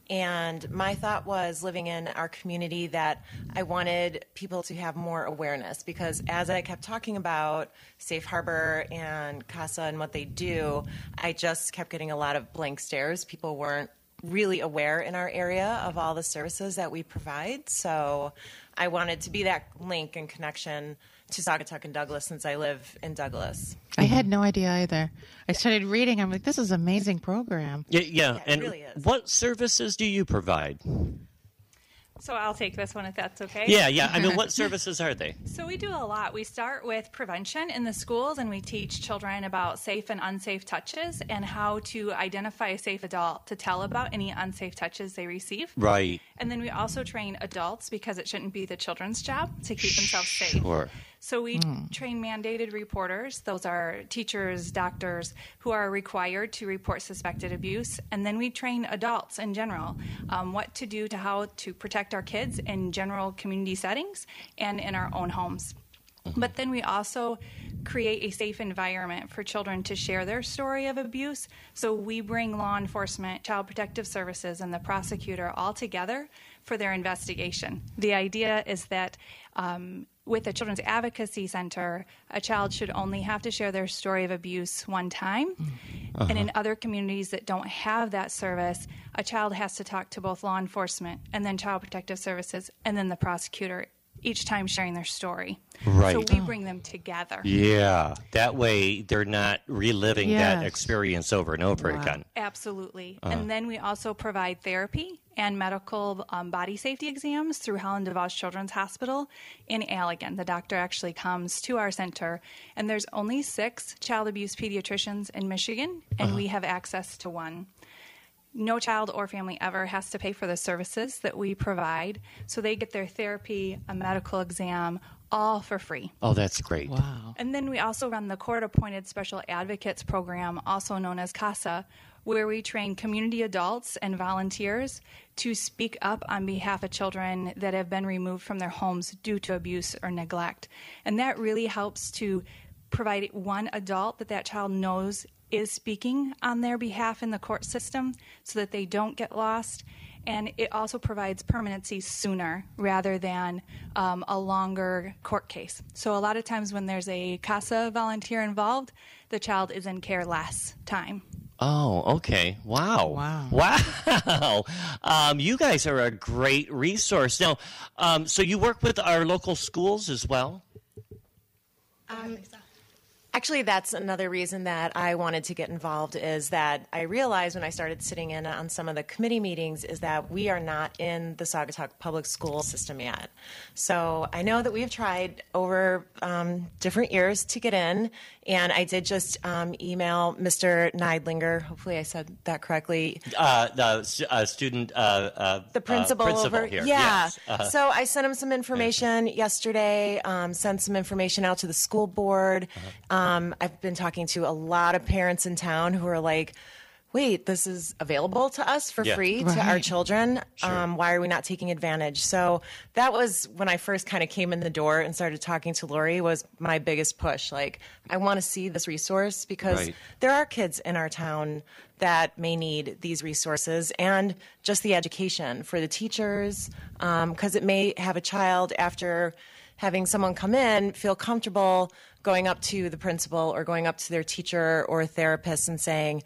And my thought was living in our community that I wanted people to have more awareness because as I kept talking about Safe Harbor and CASA and what they do, I just kept getting a lot of blank stares. People weren't really aware in our area of all the services that we provide. So I wanted to be that link and connection to Saugatuck and Douglas since I live in Douglas. I had no idea either. I started reading. I'm like, this is an amazing program. Yeah, yeah. it and really is. what services do you provide? So I'll take this one if that's okay. Yeah, yeah. I mean, what services are they? So we do a lot. We start with prevention in the schools and we teach children about safe and unsafe touches and how to identify a safe adult to tell about any unsafe touches they receive. Right. And then we also train adults because it shouldn't be the children's job to keep themselves safe. Sure. So we train mandated reporters. Those are teachers, doctors who are required to report suspected abuse. And then we train adults in general um, what to do to how to protect our kids in general community settings and in our own homes. But then we also create a safe environment for children to share their story of abuse. So we bring law enforcement, child protective services, and the prosecutor all together for their investigation. The idea is that um, with the Children's Advocacy Center, a child should only have to share their story of abuse one time. And in uh-huh. other communities that don't have that service, a child has to talk to both law enforcement and then child protective services and then the prosecutor each time sharing their story. Right. So we bring them together. Yeah. That way they're not reliving that experience over and over again. Absolutely. Uh-huh. And then we also provide therapy and medical um, body safety exams through Helen DeVos Children's Hospital in Allegan. The doctor actually comes to our center, and there's only six child abuse pediatricians in Michigan, and Uh-huh. we have access to one. No child or family ever has to pay for the services that we provide, so they get their therapy, a medical exam, all for free. Oh, that's great. Wow. And then we also run the court appointed special advocates program, also known as CASA, where we train community adults and volunteers to speak up on behalf of children that have been removed from their homes due to abuse or neglect. And that really helps to provide one adult that that child knows is speaking on their behalf in the court system so that they don't get lost and it also provides permanency sooner rather than um, a longer court case. So a lot of times when there's a CASA volunteer involved, the child is in care less time. Oh, okay. Wow. Wow. Wow. Um, you guys are a great resource. Now, um, so you work with our local schools as well? Actually, that's another reason that I wanted to get involved is that I realized when I started sitting in on some of the committee meetings is that we are not in the Saugatuck public school system yet. So I know that we've tried over um, different years to get in, and I did just um, email Mr. Neidlinger. Hopefully, I said that correctly. Uh, the uh, student, uh, uh, the principal, uh, principal over here. yeah Yes. Uh, so i sent him some information yesterday um, sent some information out to the school board Uh-huh. um, i've been talking to a lot of parents in town who are like wait this is available to us for Yeah. free to our Right. children um, why are we not taking advantage so that was when i first kind of came in the door and started talking to lori was my biggest push like i want to see this resource because Right. there are kids in our town that may need these resources and just the education for the teachers because it may have a child after having someone come in feel comfortable going up to the principal or going up to their teacher or therapist and saying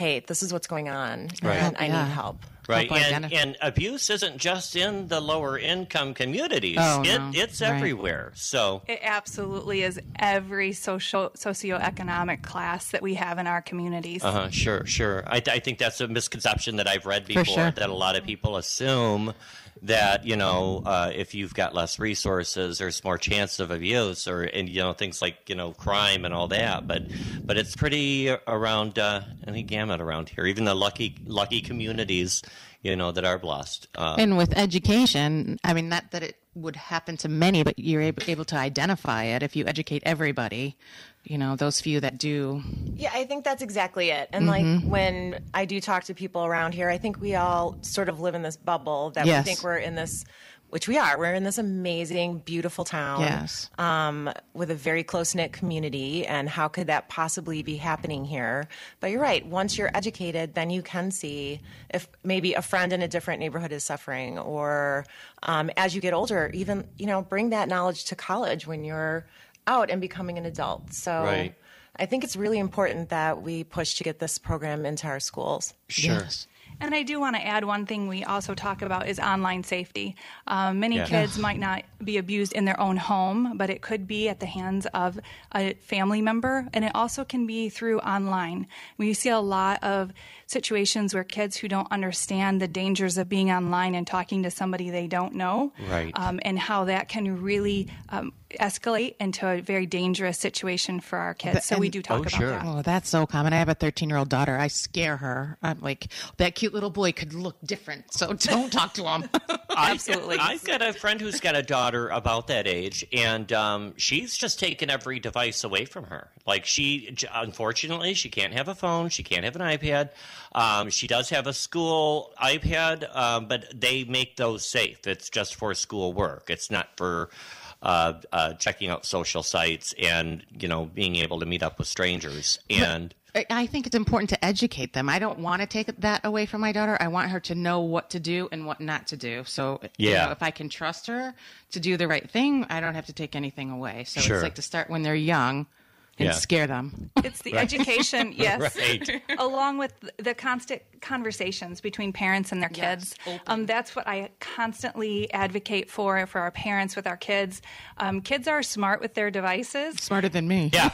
hey this is what's going on Right. and i Yeah. need help Right, help and, and abuse isn't just in the lower income communities. Oh, it, no. It's Right. everywhere. So, It absolutely is every social socioeconomic class that we have in our communities. Uh huh. sure, sure. I, I think that's a misconception that I've read before sure. that a lot of people assume that you know uh, if you've got less resources, there's more chance of abuse or and you know things like you know crime and all that. But but it's pretty around uh, any gamut around here. Even the lucky lucky communities, you know, that are blessed. Uh, And with education, I mean, not that it would happen to many, but you're able, able to identify it if you educate everybody. You know, those few that do. Yeah, I think that's exactly it. And like when I do talk to people around here, I think we all sort of live in this bubble that Yes. we think we're in this, which we are. We're in this amazing, beautiful town Yes. um, with a very close knit community. And how could that possibly be happening here? But you're right. Once you're educated, then you can see if maybe a friend in a different neighborhood is suffering, or um, as you get older, even you know, bring that knowledge to college when you're out and becoming an adult. So. Right. I think it's really important that we push to get this program into our schools. sure. Yes. And I do want to add one thing we also talk about is online safety. Um, many Yeah. kids might not be abused in their own home, but it could be at the hands of a family member, and it also can be through online. We see a lot of situations where kids who don't understand the dangers of being online and talking to somebody they don't know, Right. um, and how that can really um, escalate into a very dangerous situation for our kids. so we do talk Oh, about sure. that. Oh, that's so common. I have a 13 year old daughter. I scare her. I'm like, that cute little boy could look different. So don't talk to him. Absolutely. I've got a friend who's got a daughter about that age, and um, she's just taken every device away from her. Like she, unfortunately, she can't have a phone, she can't have an iPad. Um, she does have a school iPad, um, but they make those safe. It's just for school work. It's not for. Uh, uh, checking out social sites and you know being able to meet up with strangers and I- I think it's important to educate them. I don't want to take that away from my daughter. I want her to know what to do and what not to do. So, you Yeah. know, if I can trust her to do the right thing, I don't have to take anything away. So Sure. it's like to start when they're young and Yeah. scare them. It's the education, yes, Right. along with the constant conversations between parents and their kids. open. Um, that's what I constantly advocate for for our parents with our kids. Um, kids are smart with their devices. Smarter than me. yeah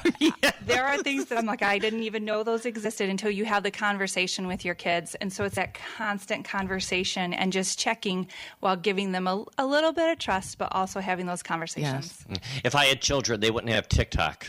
There are things that I'm like, I didn't even know those existed until you have the conversation with your kids. And so it's that constant conversation and just checking while giving them a, a little bit of trust, but also having those conversations. Yes. if i had children they wouldn't have tiktok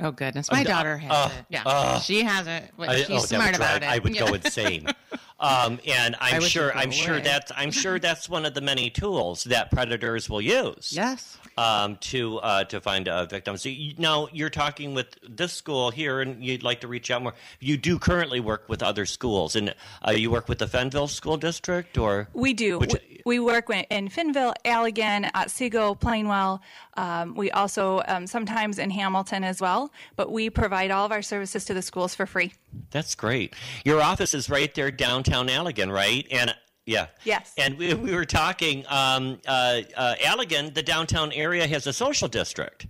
Oh, goodness. My daughter has it. Yeah. she has it. But I- she's oh, smart would drive- about it. I would Yeah. go insane. Um, and I'm sure I'm sure that's I'm sure that's one of the many tools that predators will use. Yes. Um, to uh, to find a victim. So you, now you're talking with this school here, and you'd like to reach out more. You do currently work with other schools, and uh, you work with the Fenville School District, or We do. Which- we, we work in Fenville, Allegan, Otsego, Plainwell. Um, we also um, sometimes in Hamilton as well. But we provide all of our services to the schools for free. That's great. Your office is right there downtown Allegan, right? And yeah. Yes. And we, we were talking, um, uh, uh, Allegan, the downtown area has a social district.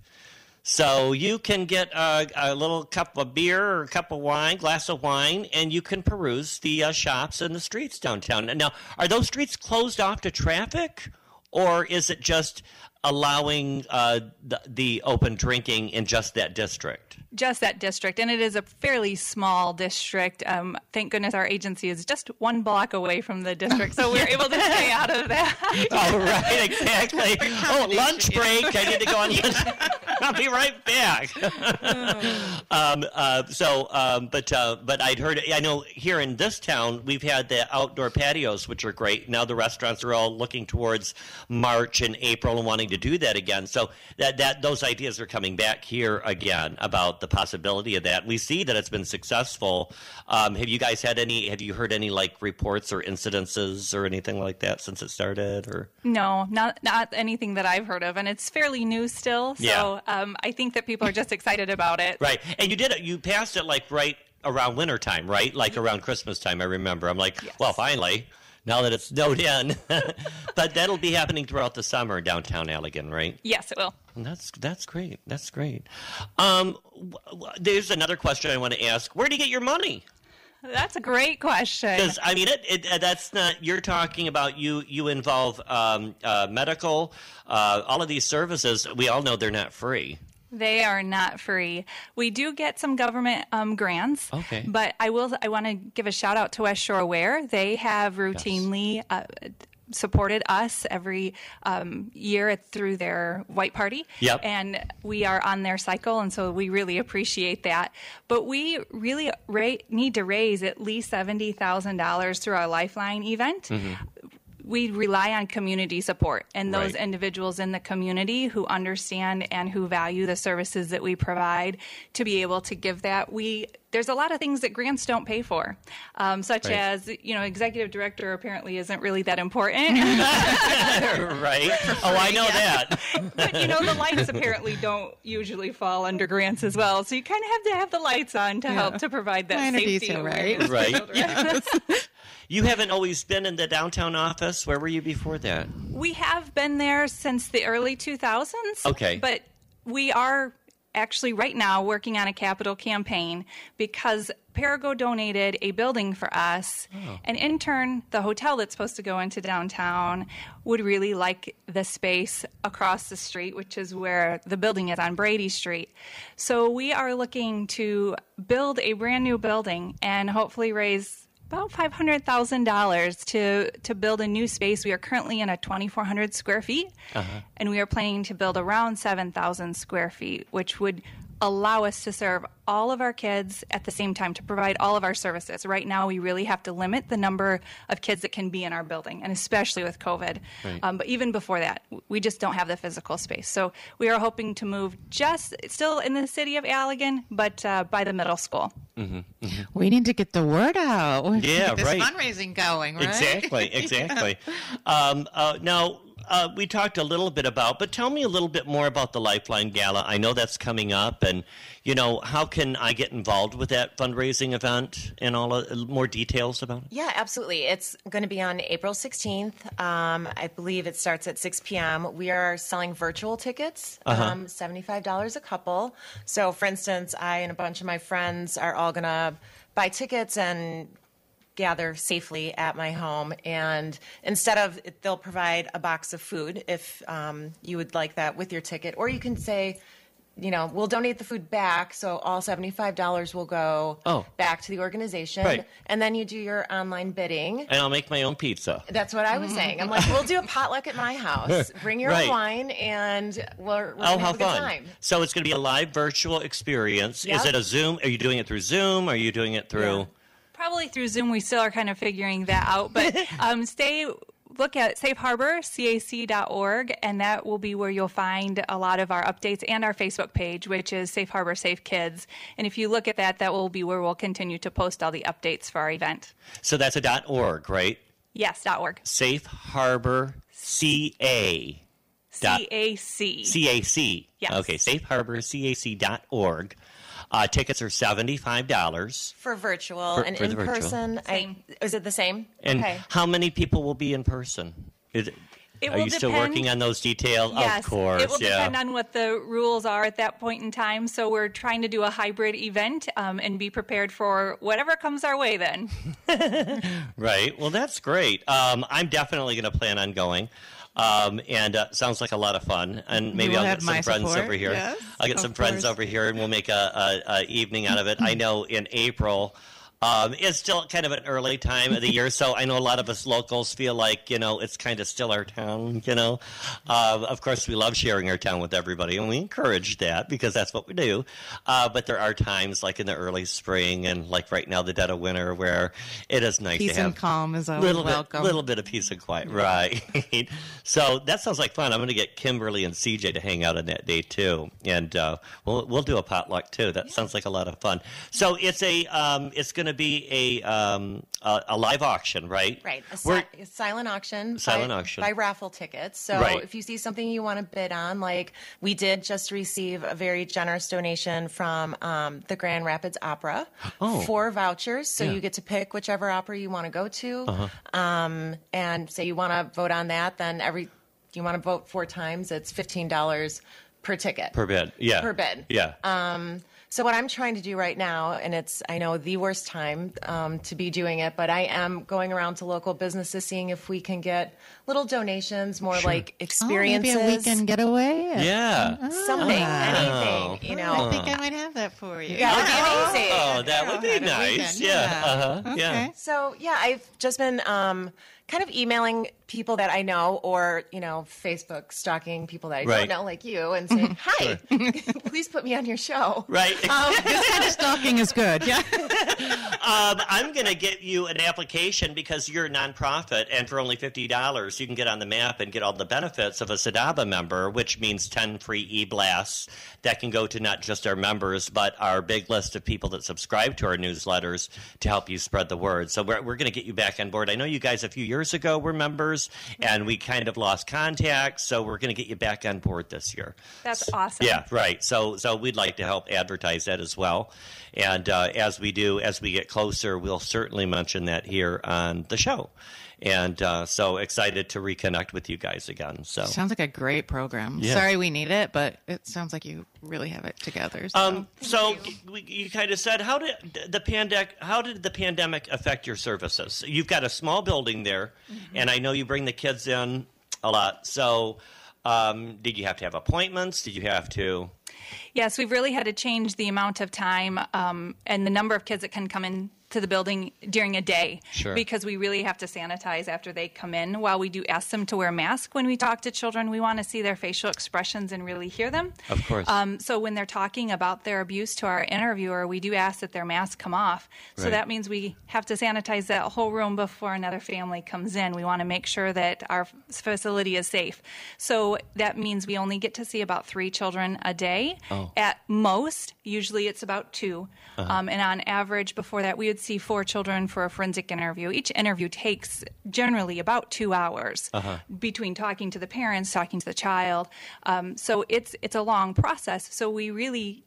So you can get a, a little cup of beer or a cup of wine, glass of wine, and you can peruse the uh, shops and the streets downtown. Now, are those streets closed off to traffic, or is it just allowing uh, the, the open drinking in just that district? Just that district, and it is a fairly small district. Um, thank goodness our agency is just one block away from the district, so we're able to stay out of that. All right, exactly. oh, lunch break. I need to go on lunch. I'll be right back. um, uh, so, um, but uh, but I'd heard. I know here in this town we've had the outdoor patios, which are great. Now the restaurants are all looking towards March and April and wanting to do that again. So that that those ideas are coming back here again about the possibility of that. We see that it's been successful. Um, have you guys had any? Have you heard any like reports or incidences or anything like that since it started? Or No, not not anything that I've heard of, and it's fairly new still. So Yeah. um, I think that people are just excited about it. Right. And you did it. You passed it like right around wintertime, right? Like around Christmas time, I remember. I'm like, well, finally, now that it's snowed in. but that'll be happening throughout the summer downtown Allegan, right? Yes, it will. And That's that's great. That's great. Um, w- w- there's another question I want to ask. Where do you get your money? That's a great question. Because I mean, it, it, that's not. You're talking about you. You involve um, uh, medical, uh, all of these services. We all know they're not free. They are not free. We do get some government um, grants. Okay. But I will. I want to give a shout out to West Shore Aware. They have routinely. Uh, supported us every um, year through their white party Yep. and we are on their cycle and so we really appreciate that but we really ra- need to raise at least $70000 through our lifeline event we rely on community support and those Right. individuals in the community who understand and who value the services that we provide to be able to give that we there's a lot of things that grants don't pay for um, such Right. as you know executive director apparently isn't really that important right? Oh, I know that. but you know the lights apparently don't usually fall under grants as well so you kind of have to have the lights on to help to provide that Minor safety detail, awareness right? Right. children. You haven't always been in the downtown office. Where were you before that? We have been there since the early 2000s. Okay. But we are actually right now working on a capital campaign because Perrigo donated a building for us. Oh. And in turn, the hotel that's supposed to go into downtown would really like the space across the street, which is where the building is on Brady Street. So we are looking to build a brand new building and hopefully raise about five hundred thousand dollars to to build a new space. We are currently in a twenty four hundred square feet, uh-huh. and we are planning to build around seven thousand square feet, which would allow us to serve all of our kids at the same time to provide all of our services. Right now, we really have to limit the number of kids that can be in our building, and especially with COVID. Um, but even before that, we just don't have the physical space. So we are hoping to move just still in the city of Allegan, but uh, by the middle school. We need to get the word out. We need to Yeah, get this right. fundraising going, right? Exactly, exactly. um, uh, now, uh, we talked a little bit about, but tell me a little bit more about the Lifeline Gala. I know that's coming up, and you know, how can I get involved with that fundraising event and all uh, more details about it? Yeah, absolutely. It's going to be on April 16th. Um, I believe it starts at 6 p.m. We are selling virtual tickets, um, $75 a couple. So, for instance, I and a bunch of my friends are all going to buy tickets and gather safely at my home. And instead of, they'll provide a box of food if um, you would like that with your ticket, or you can say, you know, we'll donate the food back, so all $75 will go Oh. back to the organization. Right. And then you do your online bidding. And I'll make my own pizza. That's what I was saying. I'm like, we'll do a potluck at my house. Bring your Right. wine, and we're, we're Oh, have a good fun! time. So it's going to be a live virtual experience. Is it a Zoom? Are you doing it through Zoom? Are you doing it through? Yeah. Probably through Zoom. We still are kind of figuring that out, but um, stay. Look at Safe Harbor, cac.org, and that will be where you'll find a lot of our updates and our Facebook page, which is Safe Harbor Safe Kids. And if you look at that, that will be where we'll continue to post all the updates for our event. So that's a dot .org, right? Yes, .dot .org. Safe Harbor CA. CAC. CAC. Yes. Okay, Safe Harbor CAC.org. Uh, tickets are $75. For virtual For- and for in virtual. person, Same. I, is it the same? And okay. how many people will be in person? Is it, It are will you still depend- working on those details? Yes, of course. it will yeah. depend on what the rules are at that point in time. So we're trying to do a hybrid event um, and be prepared for whatever comes our way. Then Right. Well, that's great. Um, I'm definitely going to plan on going. Um, and uh, sounds like a lot of fun. And maybe I'll get some friends support, over here. yes, I'll get some friends over here, and we'll make a, a, a evening out of it. I know in April. Um, it's still kind of an early time of the year, so I know a lot of us locals feel like you know it's kind of still our town. You know, uh, of course we love sharing our town with everybody, and we encourage that because that's what we do. Uh, but there are times like in the early spring and like right now, the dead of winter, where it is nice Peace to have and calm is always little welcome. bit, little bit of peace and quiet, right? so that sounds like fun. I'm going to get Kimberly and CJ to hang out on that day too, and uh, we'll we'll do a potluck too. That sounds like a lot of fun. So it's a um, it's going to be a, um, a a live auction, right? Right, a, si- a silent auction. Silent by, auction. by raffle tickets. So Right. if you see something you want to bid on, like we did just receive a very generous donation from um, the Grand Rapids Opera, Oh. four vouchers. So Yeah. you get to pick whichever opera you want to go to, Uh-huh. um, and say you want to vote on that. Then every you want to vote four times, it's fifteen dollars per ticket per bid, yeah, per bid. yeah. So what I'm trying to do right now, and it's I know the worst time um, to be doing it, but I am going around to local businesses, seeing if we can get little donations, more like experiences. Oh, maybe a weekend getaway. Yeah. something, Oh. anything, you know, I think I might have that for you. Yeah, that'd be amazing. Oh, that would be nice. weekend, Yeah. Uh-huh. Okay. Yeah. So yeah, I've just been um, kind of emailing people that I know, or you know, Facebook stalking people that I Right. don't know, like you, and saying, "Hi, please put me on your show." Right. this kind of stalking is good. Yeah. Um, I'm going to get you an application because you're a nonprofit, and for only fifty dollars, you can get on the map and get all the benefits of a Sadaba member, which means ten free e-blasts that can go to not just our members, but our big list of people that subscribe to our newsletters to help you spread the word. So we're we're going to get you back on board. I know you guys a few years ago were members, and we kind of lost contact, so we're going to get you back on board this year. That's awesome. Yeah, right. So, so we'd like to help advertise that as well. And uh, as we do, as we get closer, we'll certainly mention that here on the show. And uh, so excited to reconnect with you guys again. So, Sounds like a great program. Yeah. Sorry we need it, but it sounds like you really have it together. So. um, so you, you kind of said, how did the pandemic? How did the pandemic affect your services? You've got a small building there, and I know you bring the kids in a lot. So, um, did you have to have appointments? Did you have to? Yes, we've really had to change the amount of time um, and the number of kids that can come in to the building during a day Sure. because we really have to sanitize after they come in. While we do ask them to wear a mask when we talk to children, we want to see their facial expressions and really hear them. Of course. Um, so when they're talking about their abuse to our interviewer, we do ask that their mask come off. So that means we have to sanitize that whole room before another family comes in. We want to make sure that our facility is safe. So that means we only get to see about three children a day. Oh. At most, usually it's about 2 Uh-huh. Um, and on average, before that, we would see four children for a forensic interview. Each interview takes generally about two hours Uh-huh. between talking to the parents, talking to the child. Um, so it's it's a long process. So we really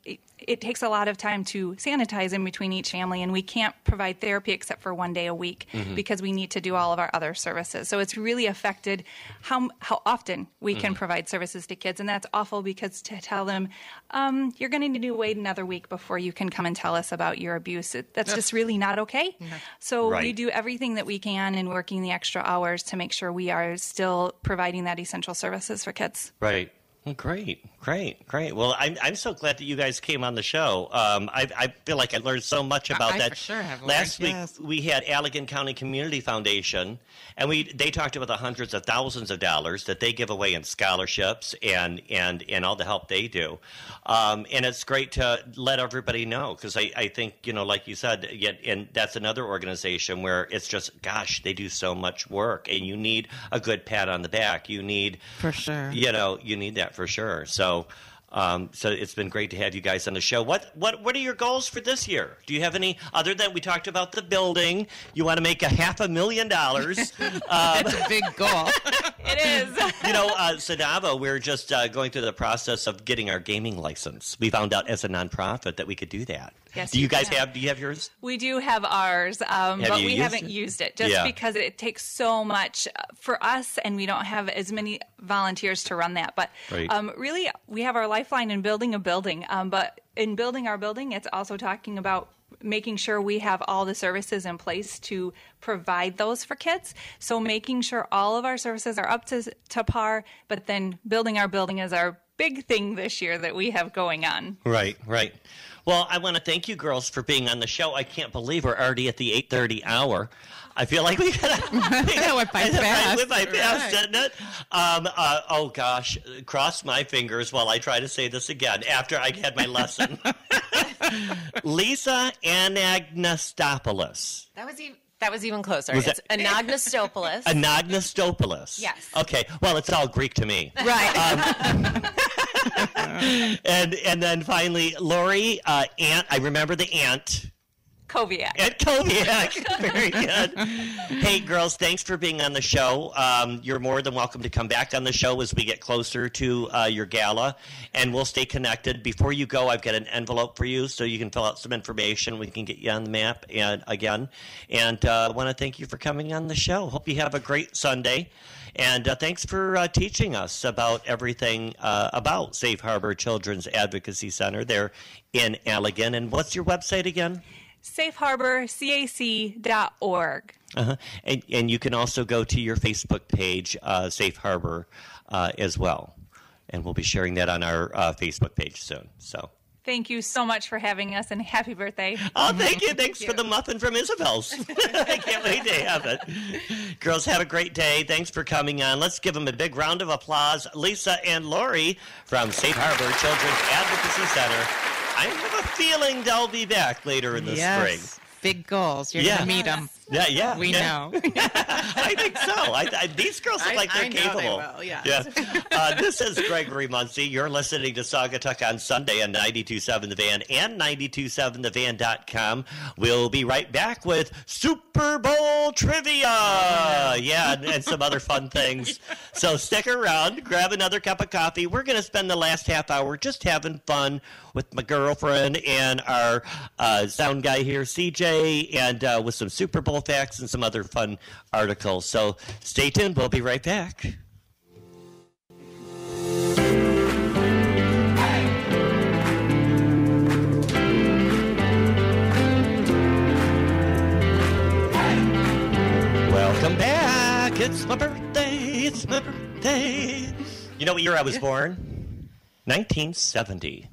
it, it takes a lot of time to sanitize in between each family, and we can't provide therapy except for one day a week Mm-hmm. because we need to do all of our other services. So it's really affected how how often we Mm-hmm. can provide services to kids, and that's awful because to tell them um, you're going to need to wait another week before you can come and tell us about your abuse, it, that's just really not okay. So we do everything that we can and working the extra hours to make sure we are still providing that essential services for kids. Right. Great, great, great. Well, I'm I'm so glad that you guys came on the show. Um, I I feel like I learned so much about I that. for sure have learned, Last week yes. we had Allegan County Community Foundation, and we they talked about the hundreds of thousands of dollars that they give away in scholarships and and and all the help they do. Um, and it's great to let everybody know because I, I think you know, like you said, yet and that's another organization where it's just gosh, they do so much work, and you need a good pat on the back. You need For sure. you know, you need that for sure. So, um, so it's been great to have you guys on the show. What what what are your goals for this year? Do you have any other than we talked about the building? You want to make a half a million dollars? That's a big goal. It is. you know, uh, Sadaba, we're just uh, going through the process of getting our gaming license. We found out as a nonprofit that we could do that. Yes, do you guys can. have? Do you have yours? We do have ours, um, Have but we haven't it? used it just Yeah. because it takes so much uh, for us, and we don't have as many volunteers to run that. But Right. um, really, we have our lifeline in building a building. Um, but in building our building, it's also talking about making sure we have all the services in place to provide those for kids. So making sure all of our services are up to, to par, but then building our building is our big thing this year that we have going on. Right, right. Well, I want to thank you girls for being on the show. I can't believe we're already at the 8:30 hour. I feel like we gotta. That went by fast. went by fast, didn't it? Um, uh, oh gosh, cross my fingers while I try to say this again after I had my lesson. Lisa Anagnostopoulos. That was even that was even closer. Was it's that- Anagnostopoulos. Anagnostopoulos. Yes. Okay. Well, it's all Greek to me. right. and and then finally, Lori uh, Ant. I remember the Ant. Koviak. At Koviak. Very good. Hey, girls, thanks for being on the show. Um, you're more than welcome to come back on the show as we get closer to uh, your gala, and we'll stay connected. Before you go, I've got an envelope for you so you can fill out some information. We can get you on the map and again. And uh, I want to thank you for coming on the show. Hope you have a great Sunday. And uh, thanks for uh, teaching us about everything uh, about Safe Harbor Children's Advocacy Center there in Allegan. And what's your website again? safeharborcac.org. Uh-huh. And, and you can also go to your Facebook page, uh, Safe Harbor, uh, as well. And we'll be sharing that on our uh, Facebook page soon. So. Thank you so much for having us and happy birthday. Oh, thank you. Thanks for the muffin from Isabel's. I can't wait to have it. Girls, have a great day. Thanks for coming on. Let's give them a big round of applause. Lisa and Lori from Safe Harbor Children's Advocacy Center. I have a feeling they'll be back later in the spring. Big goals. You're Yeah. going to meet them. Yeah, yeah. We yeah. know. I think so. I, I, these girls look I- like they're I know they capable. will, yes. Yeah. Uh, this is Gregory Muncie. You're listening to Saga Saugatuck on Sunday on 92.7 The Van and 92.7thevan.com. We'll be right back with Super Bowl trivia. Yeah, and, and some other fun things. So stick around, grab another cup of coffee. We're going to spend the last half hour just having fun with my girlfriend and our uh, sound guy here, CJ, and uh, with some Super Bowl facts and some other fun articles. So stay tuned. We'll be right back. Welcome back. It's my birthday. It's my birthday. You know what year I was born? 1970.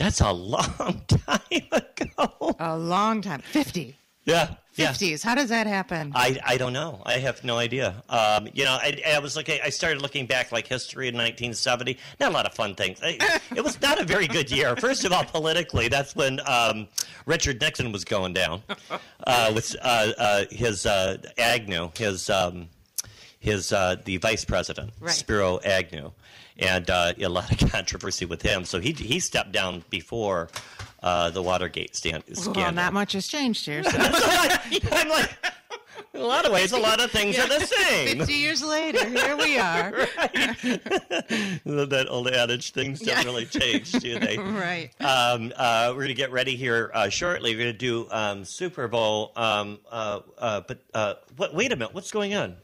That's a long time ago. A long time. 50. Yeah. Yeah. 50s. How does that happen? I, I don't know. I have no idea. Um, you know, I, I was looking. I started looking back, like history in 1970. Not a lot of fun things. I, it was not a very good year. First of all, politically, that's when um, Richard Nixon was going down uh, with uh, uh, his uh, Agnew, his um, his uh, the vice president, Right. Spiro Agnew, and uh, a lot of controversy with him. So he he stepped down before uh, the Watergate stand, scandal. well, not much has changed here. So I'm like, in a lot of ways, a lot of things are the same. 50 years later, here we are. that old adage, things don't Yeah. really change, do they? Right. Um, uh, we're going to get ready here uh, shortly. We're going to do um, Super Bowl. Um, uh, uh, but uh, what, wait a minute, what's going on?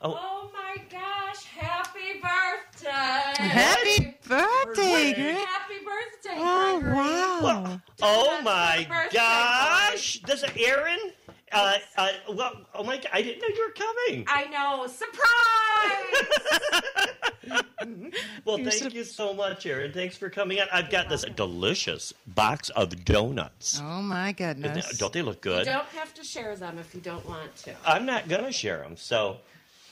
Oh my gosh, happy birthday! Happy birthday, Greg. Happy birthday, Oh, Gregory. wow. Oh my birthday, gosh! This is Aaron. Uh, uh, well, oh my god! I didn't know you were coming. I know, surprise! Well, thank you so much, Aaron. Thanks for coming on. I've got this delicious box of donuts. Oh, my goodness. Don't they look good? you don't have to share them if you don't want to. I'm not gonna share them, so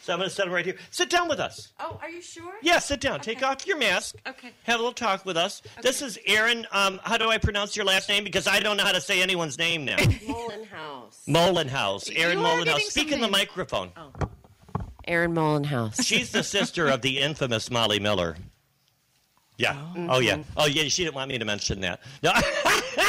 so I'm gonna set them right here. Sit down with us. Oh, are you sure? Yeah, sit down. Take off your mask. Okay. Have a little talk with us. This is Aaron. Um, how do I pronounce your last name? Because I don't know how to say anyone's name now. Molenhouse. Molenhouse. Aaron You Molenhouse. Speak some in the names. microphone. Aaron Molenhouse. She's the sister of the infamous Molly Miller. Yeah. Oh, yeah. Oh yeah. She didn't want me to mention that. No.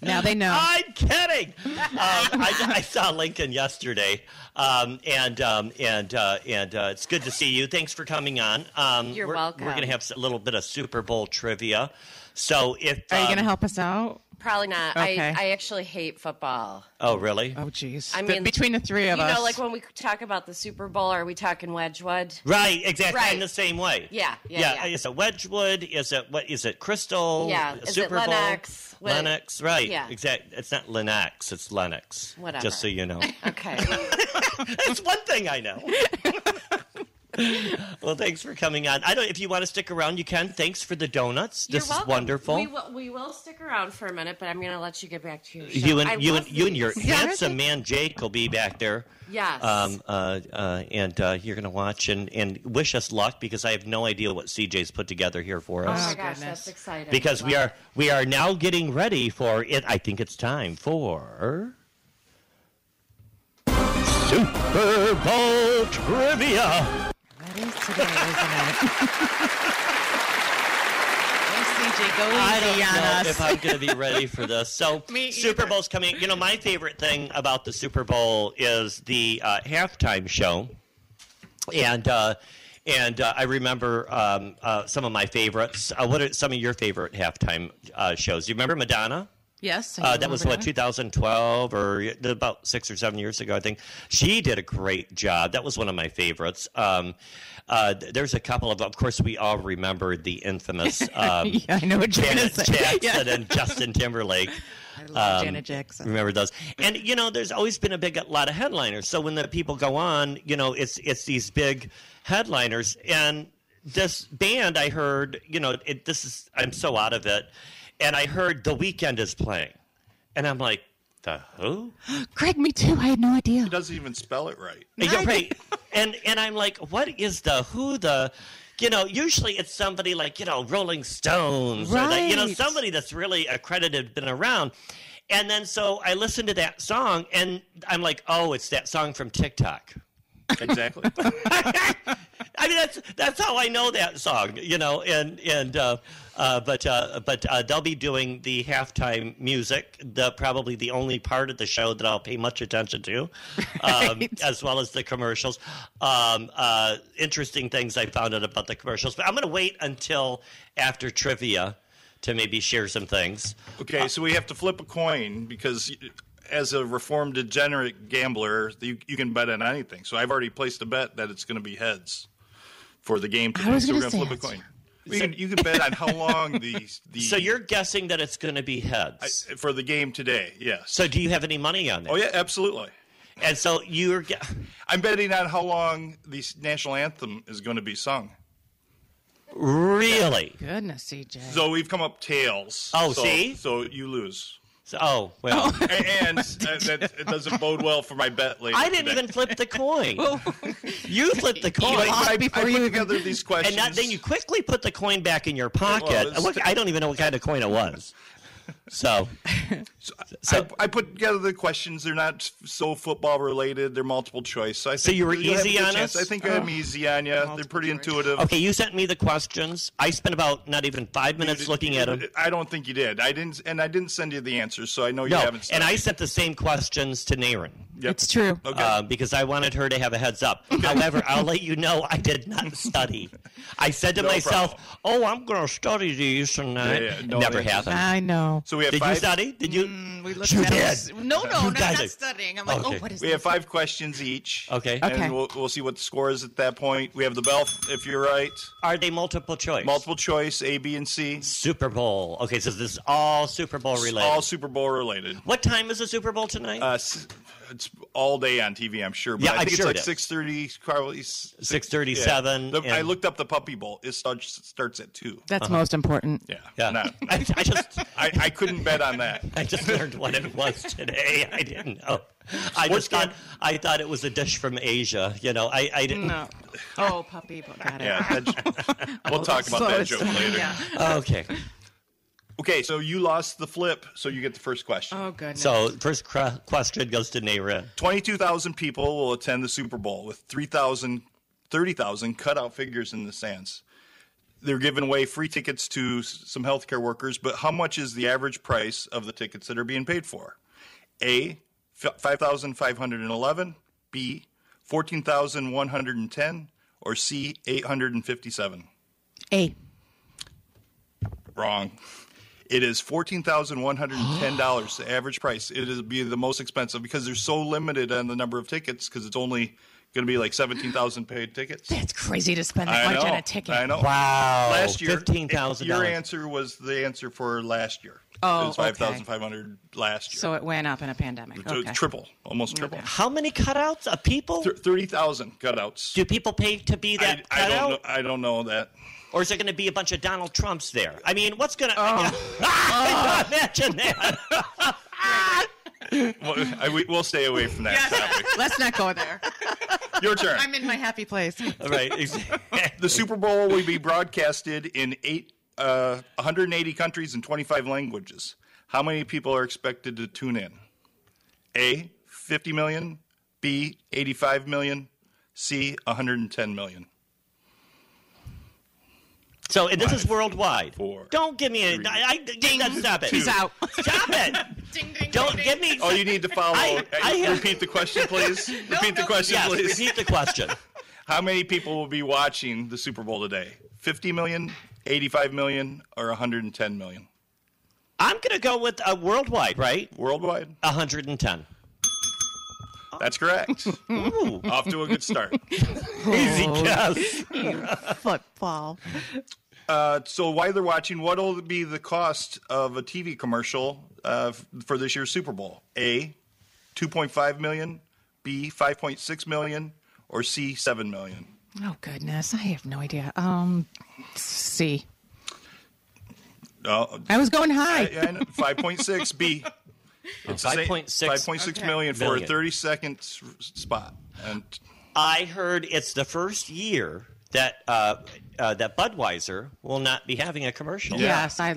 Now they know. I'm kidding. Um, I, I saw Lincoln yesterday, um, and um, and uh, and uh, it's good to see you. Thanks for coming on. Um, You're we're, welcome. We're going to have a little bit of Super Bowl trivia. So if Are you going to um, help us out? Probably not. Okay. I, I actually hate football. Oh, really? Oh, jeez. I mean, between the three of you us. You know, like when we talk about the Super Bowl, are we talking Wedgwood? Right. Exactly. Right. In the same way. Yeah, yeah, yeah. Is it Wedgwood? Is it what? Is it Crystal? Yeah, is Super Bowl? Lennox? What- Lennox. Right. Yeah. Exactly. It's not Lennox. It's Lennox. Whatever. Just so you know. Okay. That's one thing I know. well, thanks for coming on. I don't. If you want to stick around, you can. Thanks for the donuts. You're This welcome. is wonderful. We will, we will stick around for a minute, but I'm going to let you get back to your show. you I you love and you and your these. handsome man Jake will be back there. Yes. Um, uh, uh, and uh, you're going to watch and, and wish us luck because I have no idea what CJ's put together here for us. oh my gosh, goodness. that's exciting. because we are we are now getting ready for it. I think it's time for Super Bowl trivia. That is today, isn't it? CJ, go I don't easy on know us. if I'm going to be ready for this. So, Me Super either. Bowl's coming. You know, my favorite thing about the Super Bowl is the uh, halftime show, and uh, and uh, I remember um, uh, some of my favorites. Uh, what are some of your favorite halftime uh, shows? You remember Madonna? Yes. Uh, that was what 2012 or about six or seven years ago, I think. She did a great job. That was one of my favorites. Um, uh, there's a couple of, of course, we all remember the infamous um, Yeah, I know what Janet. Jackson Yeah. and Justin Timberlake. I love Um, Janet Jackson. Remember those? And you know, there's always been a big a lot of headliners. So when the people go on, you know, it's it's these big headliners. And this band, I heard, you know, it, this is I'm so out of it, and I heard the Weeknd is playing, and I'm like, the who? Greg, me too. I had no idea. He doesn't even spell it right. Uh, yeah, right. And and I'm like, what is the who the you know, usually it's somebody like, you know, Rolling Stones or the, you know, somebody that's really accredited, been around. And then so I listened to that song and I'm like, oh, it's that song from TikTok. Exactly. I mean, that's that's how I know that song, you know. And and uh, uh, but uh, but uh, they'll be doing the halftime music, the probably the only part of the show that I'll pay much attention to, um, Right. as well as the commercials. Um, uh, interesting things I found out about the commercials, but I'm going to wait until after trivia to maybe share some things. Okay, so we have to flip a coin because as a reformed degenerate gambler, you, you can bet on anything. So I've already placed a bet that it's going to be heads for the game today. was so we're gonna going to flip a heads. coin. You can, you can bet on how long the the So you're guessing that it's going to be heads. for the game today. Yes. so do you have any money on that? oh yeah, absolutely. And so you're. ge- I'm betting on how long the national anthem is going to be sung. Really? Goodness, CJ. So we've come up tails. Oh, so, see? So you lose. So, oh well. Oh. A- and that, uh, that it doesn't bode well for my bet later. I didn't today. even flip the coin. Oh. you flipped the coin. But I, I before put you even- together these questions. and not, then you quickly put the coin back in your pocket. Well, it's- What- I don't even know what kind of coin it was. So, so- I, I put together the questions. They're not so football related. They're multiple choice. So I think you were you'll have a easy on chance. us? I think I'm oh. easy on you. They're pretty intuitive. okay, you sent me the questions. I spent about not even five minutes looking at them. I don't think you did. I didn't, and I didn't send you the answers, so I know you No, haven't. and I sent the same questions to Naren. Yep. It's true. Okay. uh, because I wanted her to have a heads up. However, I'll let you know I did not study. I said to No myself, problem. "Oh, I'm going to study these tonight." Yeah, yeah, no, Never it's- happened. I know. so we have Did five. you study? Did you? Mm, we looked You at did. No, no, You not, not studying. I'm like, Okay. oh, what is We this? have five questions each. Okay. And Okay. we'll, we'll see what the score is at that point. We have the bell if you're right. Are they multiple choice? Multiple choice, A, B, and C. Super Bowl. Okay, so this is all Super Bowl related. All Super Bowl related. what time is the Super Bowl tonight? Uh, s- it's all day on TV, I'm sure. But Yeah, I I'm think sure it's it like is. six thirty. Probably s- Six thirty-seven. The- I looked up the Puppy Bowl. It starts starts at two. That's uh-huh. most important. Yeah, Yeah. Not- I, I just I, I couldn't bet on that. I just learned what it was today. I didn't know. I Sports just thought I thought it was a dish from Asia. You know, I, I didn't. No. Oh, puppy. Got it. Yeah, that- we'll talk about So that joke later. Yeah. Okay. Okay, so you lost the flip, so you get the first question. Oh, goodness. So first cr- question goes to Nayra. 22,000 people will attend the Super Bowl with 3,000, 30,000 cutout figures in the stands. They're giving away free tickets to s- some healthcare workers, but how much is the average price of the tickets that are being paid for? A, f- 5,511, B, 14,110, or C, 857? A. Wrong. It is fourteen thousand one hundred and ten dollars. the average price. It is be the most expensive because they're so limited on the number of tickets because it's only going to be like seventeen thousand paid tickets. That's crazy to spend that I much know. on a ticket. I know. Wow. Last year, fifteen thousand Your answer was the answer for last year. Oh, it was okay. five thousand five hundred last year. So it went up in a pandemic. Okay. it's triple, almost triple. How many cutouts of people? Th- Thirty thousand cutouts. Do people pay to be I, that I don't know. I don't know that. Or is there going to be a bunch of Donald Trumps there? I mean, what's going to. Oh. imagine that. Well, I, we, we'll stay away from that topic. Let's not go there. Your turn. I'm in my happy place. right. exactly. The Super Bowl will be broadcasted in eight, uh, 180 countries and 25 languages. How many people are expected to tune in? A, 50 million. B, 85 million. C, 110 million. So and this is worldwide. four, Don't give me a. three, I, I, stop it. He's out. Stop it. ding, ding, Don't ding, ding. give me. Oh, you need to follow. I- I have- repeat the question, please. repeat the no, question, Yes, please. repeat the question. How many people will be watching the Super Bowl today? 50 million, 85 million, or 110 million? I'm going to go with uh, worldwide, right? Worldwide? 110. That's correct. Ooh, Off to a good start. easy guess. Football. Uh, so while they're watching, what will be the cost of a TV commercial uh, f- for this year's Super Bowl? A, 2.5 million, B, 5.6 million, or C, 7 million? Oh goodness, I have no idea. Um, C. Uh, I was going high. I- I know, 5.6 B. It's the same- 5.6 5.6 million for a 30 second s- spot. And I heard it's the first year that uh, uh, that Budweiser will not be having a commercial. Yes, I.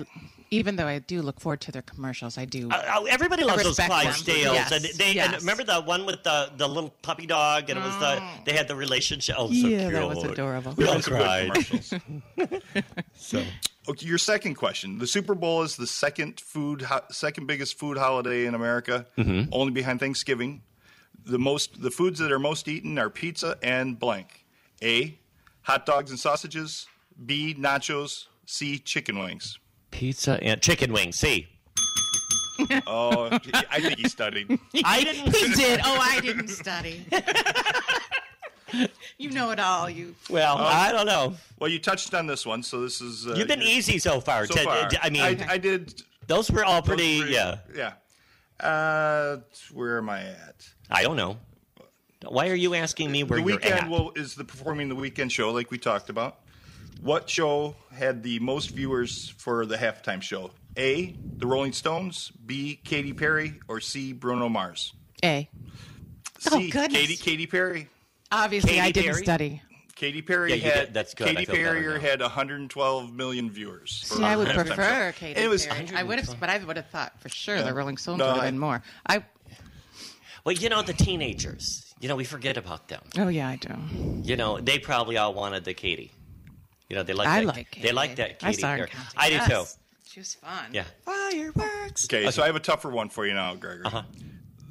Even though I do look forward to their commercials, I do. Uh, uh, everybody loves those. Clydesdales, Yes, and they and yes. remember the one with the, the little puppy dog, and it was the they had the relationship. Oh, so Yeah, cute. that was adorable. We all Those are cried. So Okay, your second question. The Super Bowl is the second food ho- second biggest food holiday in America, mm-hmm. only behind Thanksgiving. The most the foods that are most eaten are pizza and blank. A, hot dogs and sausages. B, nachos. C, chicken wings. pizza and chicken wings. C. Oh, I think he studied. I didn't. he did. Oh, I didn't study. you know it all. You. Well, I don't know. Well, you touched on this one, so this is. Uh, You've been your- easy so far. So Ted. far. I mean, I, I did. those were all pretty. three- Yeah, Yeah. Uh, where am I at? I don't know. Why are you asking me where the you're weekend at? will is the performing the Weeknd show like we talked about. What show had the most viewers for the halftime show? A. The Rolling Stones. B. Katy Perry. Or C. Bruno Mars. A. C. Oh, goodness. Katy Katy Perry. Obviously, Katy I didn't Perry? study. Katy Perry Yeah, had did- that's good. Katy Perry had 112 million viewers. See, I would prefer show. Katy It was Perry. I would have, but I would have thought for sure Yeah. the Rolling Stones No, would have I- been more. I. Well, you know the teenagers. You know we forget about them. Oh yeah, I do. You know they probably all wanted the Katie. You know they like. I that, like. They like that Katy I Katie. saw her Perry. concert. I do too. She was fun. Yeah. Fireworks. Okay, so I have a tougher one for you now, Gregory. Uh-huh.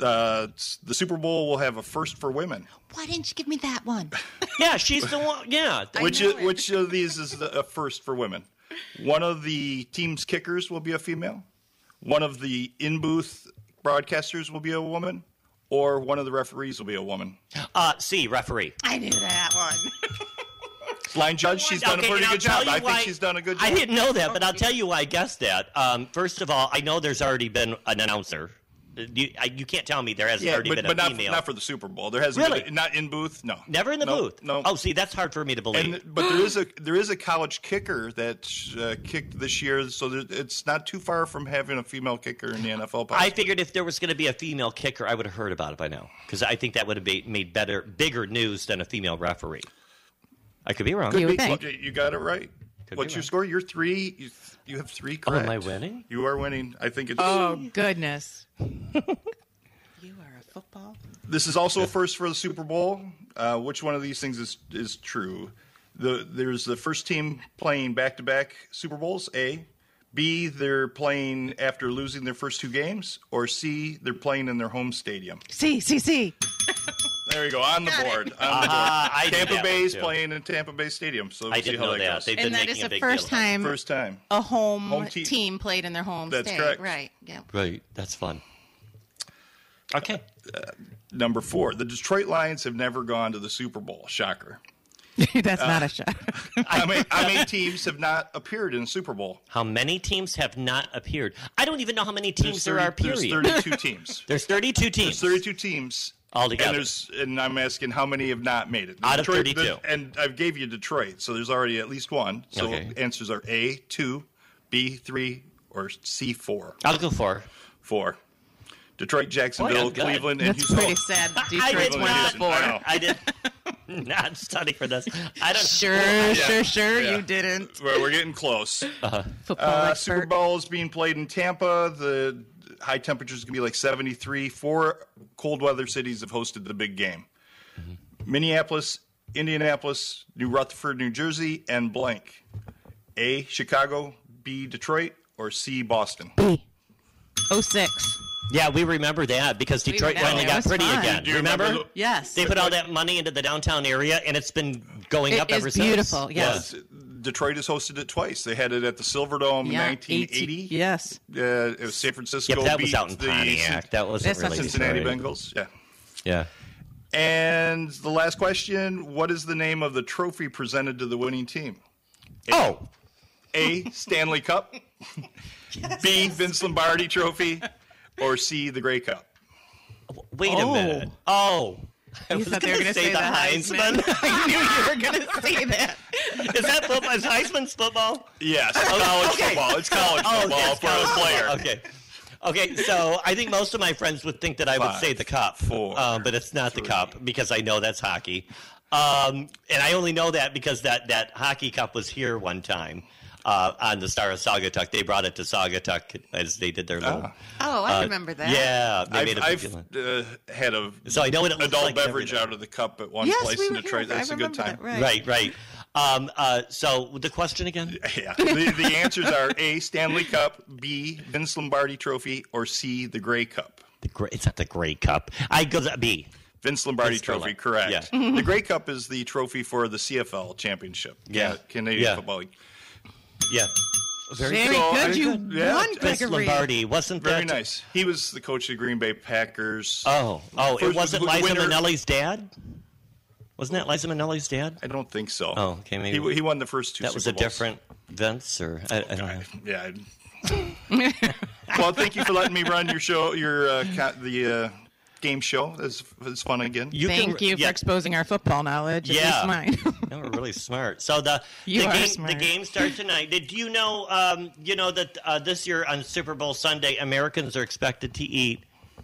The the Super Bowl will have a first for women. Why didn't you give me that one? Yeah, she's the one. Yeah. Which is, which of these is the, a first for women? One of the team's kickers will be a female. One of the in booth broadcasters will be a woman, or one of the referees will be a woman. Uh, C referee. I knew that one. Line judge, she's done Okay, a pretty good job. I think she's done a good job. I didn't know that, but I'll tell you why I guessed that. Um, first of all, I know there's already been an announcer. You, I, you can't tell me there hasn't Yeah, already but, been but a not, female. not for the Super Bowl. There hasn't Really? been not in booth. No, Never in the No, booth. No. Oh, see, that's hard for me to believe. And, but there is a there is a college kicker that uh, kicked this year, so there, it's not too far from having a female kicker in the NFL. I figured if there was going to be a female kicker, I would have heard about it by now because I think that would have be, made better, bigger news than a female referee. I could be wrong. You would Well, think. you got it right. Could What's your right. score? You're three. You, you have three correct. am I winning? You are winning. I think it's. Oh goodness. you are a football. This is also a first for the Super Bowl. Uh, which one of these things is is true? The there's the first team playing back to back Super Bowls. A, B, they're playing after losing their first two games, or C, they're playing in their home stadium. C C C. There you go on the board. On the Ah, board. I Tampa that Bay is playing in Tampa Bay Stadium, so we'll I see didn't how know that that. goes. They've been And that making a the first deal. time First time. a home, Home team. team. played in their home That's state. correct. Right. Yeah. Right, that's fun. Okay. Number four, the Detroit Lions have never gone to the Super Bowl. Shocker. That's not a shot. How many, how many teams have not appeared in the Super Bowl? How many teams have not appeared? I don't even know how many teams there are. Period. There's 32 teams. There's 32 teams. There's 32 teams. Altogether. And, there's, and I'm asking how many have not made it. Out of Detroit- 32. the- and I've gave you Detroit, so there's already at least one. So Okay. answers are A, 2, B, 3, or C, 4. I'll go for. 4. Detroit, Jacksonville, good. Cleveland, and That's Houston. pretty sad. I Detroit's did one not. four. I know. I did not study for this. I don't. Sure, sure, sure. Yeah. You didn't. We're, we're getting close. Football Uh, Super expert. Bowl is being played in Tampa. The high temperatures going to be like 73. Four cold weather cities have hosted the big game mm-hmm. Minneapolis, Indianapolis, New Rutherford, New Jersey, and blank. A. Chicago, B. Detroit, or C. Boston? B. 06. Yeah, we remember that because Detroit remember finally got pretty fun. again. Do you remember? remember Yes. They put all that money into the downtown area, and it's been going It up is ever since. beautiful, yes. Detroit has hosted it twice. They had it at the Silverdome in Yeah, 1980. 18 Yes. Uh, it was San Francisco. Yep, that was out in the Pontiac. That wasn't really Cincinnati Detroit. Bengals. Yeah. Yeah. And the last question: What is the name of the trophy presented to the winning team? Oh, A. Stanley Cup. B. Vince Lombardi Trophy. Or C. The Grey Cup. wait Oh. a minute. Oh. I You thought they were gonna say say the the Heisman. Heisman. I knew you were going to say that. Is that football? Is Heisman's football? Yes, college okay. football. It's college Oh, football yes, for college a player. Okay. Okay, so I think most of my friends would think that I would Five, say the cup, four, um, but it's not the cup because I know that's hockey, um, and I only know that because that that hockey cup was here one time uh, on the Star of Saugatuck. They brought it to Saugatuck as they did their little. Oh, I uh, remember that. Yeah, they I've, made a big I've deal. uh, had a So I know what it looks adult like beverage out of the cup at one Yes, place we in were Detroit. That's a good time. that, Right, right. Um, uh, so the question again? Yeah. The, the answers are A. Stanley Cup, B. Vince Lombardi Trophy, or C. The Grey Cup. The gray, it's not the Grey Cup. I go to B. Vince Lombardi It's still Trophy, correct. Yeah. The Grey Cup is the trophy for the CFL championship. Yeah. Canadian Yeah. Football League. Yeah. Very, Very So, good. I- You yeah, won, Vince Vince Gregory. Lombardi wasn't Very that nice. He was the coach of the Green Bay Packers. Oh, oh, it wasn't the Liza winner- Minnelli's dad. Wasn't that Liza Minnelli's dad? I don't think so. Oh, okay, maybe- he, he won the first two. That was a Bowls. different Vince, or I, I don't know. Yeah. well, thank you for letting me run your show, your uh, co- the uh, game show. It's, it's fun again. You Thank can, you yeah, for exposing our football knowledge. Yeah. least mine. you were really smart. So the You the are game smart. the game starts tonight. Did you know? Um, you know that uh, this year on Super Bowl Sunday, Americans are expected to eat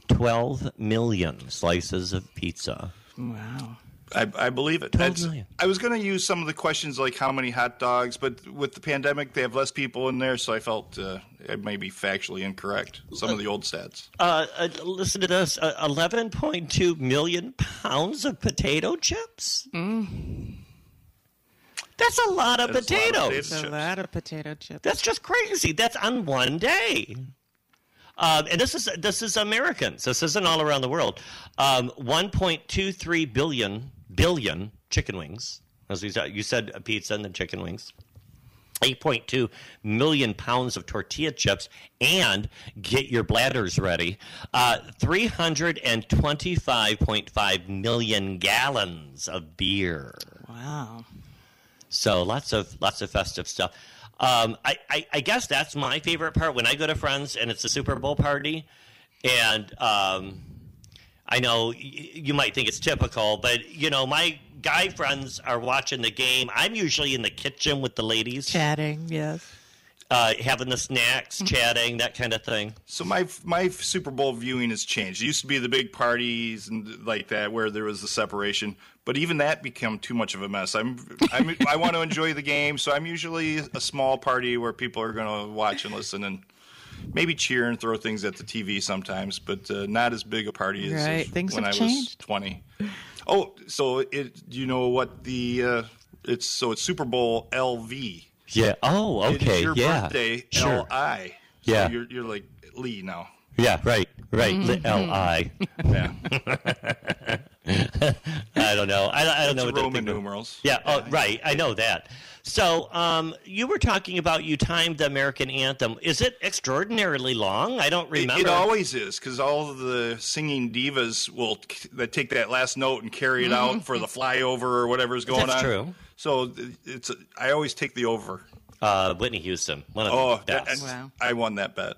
12 million slices of pizza. wow. I, I believe it. 12 I was going to use some of the questions like how many hot dogs, but with the pandemic, they have less people in there, so I felt uh, it may be factually incorrect. Some of the old stats. Uh, uh, listen to this: uh, 11.2 million pounds of potato chips. That's a lot of That's a lot of potatoes. potatoes. It's a lot of potato chips. That's just crazy. That's on one day. Um, and this is this is Americans. This isn't all around the world. Um, 1.23 billion billion chicken wings. As we said, you said a pizza and then chicken wings. 8.2 million pounds of tortilla chips and get your bladders ready. Uh, 325.5 million gallons of beer. Wow. So lots of lots of festive stuff. Um, I, I, I guess that's my favorite part when I go to friends and it's a Super Bowl party, and um, I know you might think it's typical, but you know my guy friends are watching the game. I'm usually in the kitchen with the ladies, Chatting, yes. uh, having the snacks, chatting, that kind of thing. So my my Super Bowl viewing has changed. It used to be the big parties and like that where there was the separation, but even that become too much of a mess. I'm, I'm I want to enjoy the game, so I'm usually a small party where people are going to watch and listen and maybe cheer and throw things at the TV sometimes, but uh, not as big a party as, Right. as Things when have I changed. was 20. Oh, so it do you know what the uh, it's so it's Super Bowl LV. Yeah. Oh, It is okay. your yeah. birthday Sure. LI. So Yeah. you're you're like Lee now. Yeah. Right. Right. L I. Yeah. I don't know. I, I don't know what It's to Roman think of. numerals. Yeah. Oh, right. I know that. So, um, you were talking about you timed the American anthem. Is it extraordinarily long? I don't remember. it always is because all of the singing divas will that take that last note and carry it out for the flyover or whatever's going Mm-hmm. That's on. true. So it's I always take the over. uh, Whitney Houston, one of Oh, the best. that- Wow. I won that bet.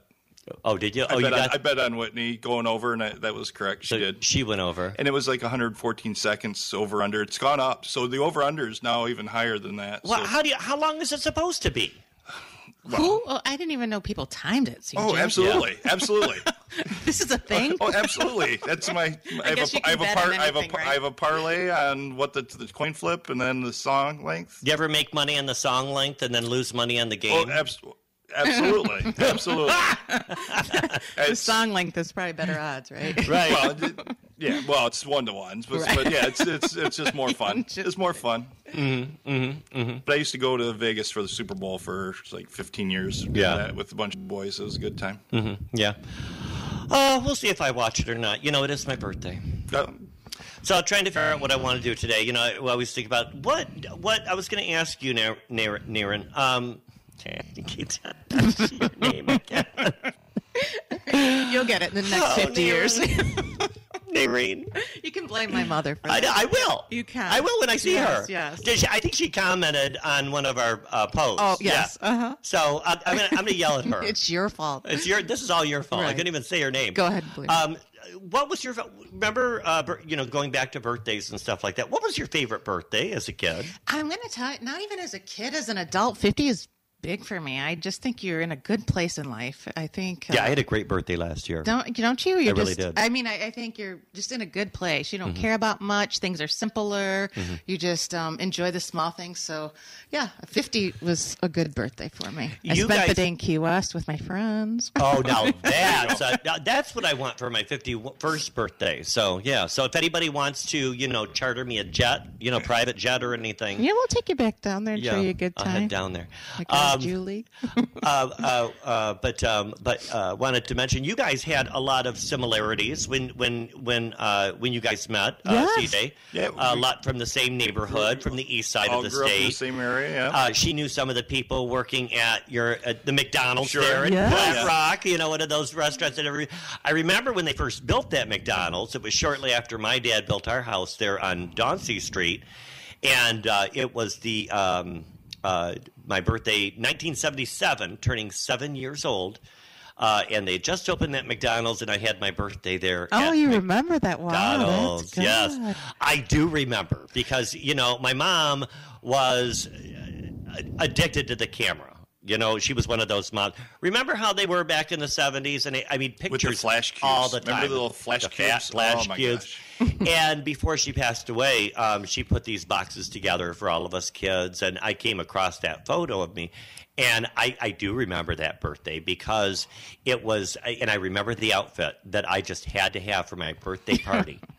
Oh, did you? I, Oh, you bet on. I bet on Whitney going over, and I, that was correct. She so did. She went over. And it was like 114 seconds over under. It's gone up, so the over under is now even higher than that. Well, so- how do you? How long is it supposed to be? Who? Oh, I didn't even know people timed it. CJ. oh, absolutely, absolutely. This is a thing. Oh, absolutely. That's my. I have guess a, you have a bet on par, I have a, right? I have a parlay on what the, the coin flip and then the song length. Do you ever make money on the song length and then lose money on the Oh, game? abs- absolutely, absolutely. Absolutely. the It's- song length is probably better odds, right? right. well, it- Yeah, well, it's one to ones, but, but yeah, it's it's it's just more fun. It's more fun. Mm-hmm, mm-hmm, But I used to go to Vegas for the Super Bowl for like 15 years. Yeah. that with a bunch of boys. It was a good time. Yeah. Uh, we'll see if I watch it or not. You know, it is my birthday. Uh, So I'm trying to figure out what I want to do today. You know, I always think about what what I was going to ask you, Nar- Nar- Naren. Um, your name again. You'll get it in the next Oh, 50 years. Naren. you can blame my mother for I, that. I will. You can. I will when I see Yes, her. yes. She, I think she commented on one of our uh, posts. Oh, yes. Yeah. Uh-huh. So I, I'm gonna I'm gonna yell at her. It's your fault. It's your. This is all your fault. I couldn't even say her name. Go ahead, please. Um, what was your? Remember, uh, you know, going back to birthdays and stuff like that. What was your favorite birthday as a kid? I'm going to tell you, not even as a kid, as an adult, 50 is big for me. I just think you're in a good place in life. I think. Yeah, uh, I had a great birthday last year. Don't don't you? You're I really did. Mm-hmm. I mean, I, I think you're just in a good place. You don't care about much. Things are simpler. You just um, enjoy the small things. So, yeah, 50 was a good birthday for me. I You spent the day in Key West with my friends. Oh, now that's uh, now that's what I want for my 51st birthday. So yeah, so if anybody wants to, you know, charter me a jet, you know, private jet or anything, Yeah, we'll take you back down there and yeah, show you a good I'll time. head down there. My girl Um, Julie. uh, uh, uh, but um, but uh, wanted to mention you guys had a lot of similarities when when when uh, when you guys met. Uh, Yes. CJ, Yeah, a lot from the same neighborhood, from the east side all of the grew up in the state. same area. Yeah. Uh, she knew some of the people working at your at the McDonald's Sure. there in Yes. Flat Yeah. Rock. You know, one of those restaurants that every. I remember when they first built that McDonald's. It was shortly after my dad built our house there on Dauncey Street, and uh, it was the um, uh, my birthday, 1977, turning seven years old. Uh, and they just opened that McDonald's, and I had my birthday there. Oh, you remember that? Wow, that's Yes. I do remember because you know my mom was uh, addicted to the camera. You know, she was one of those moms. Remember how they were back in the seventies? And I mean, pictures With the flash cubes. all the Remember time. the little flash The cubes? flash Oh, cubes. and before she passed away, um, she put these boxes together for all of us kids, and I came across that photo of me. And I, I do remember that birthday because it was, and I remember the outfit that I just had to have for my birthday party.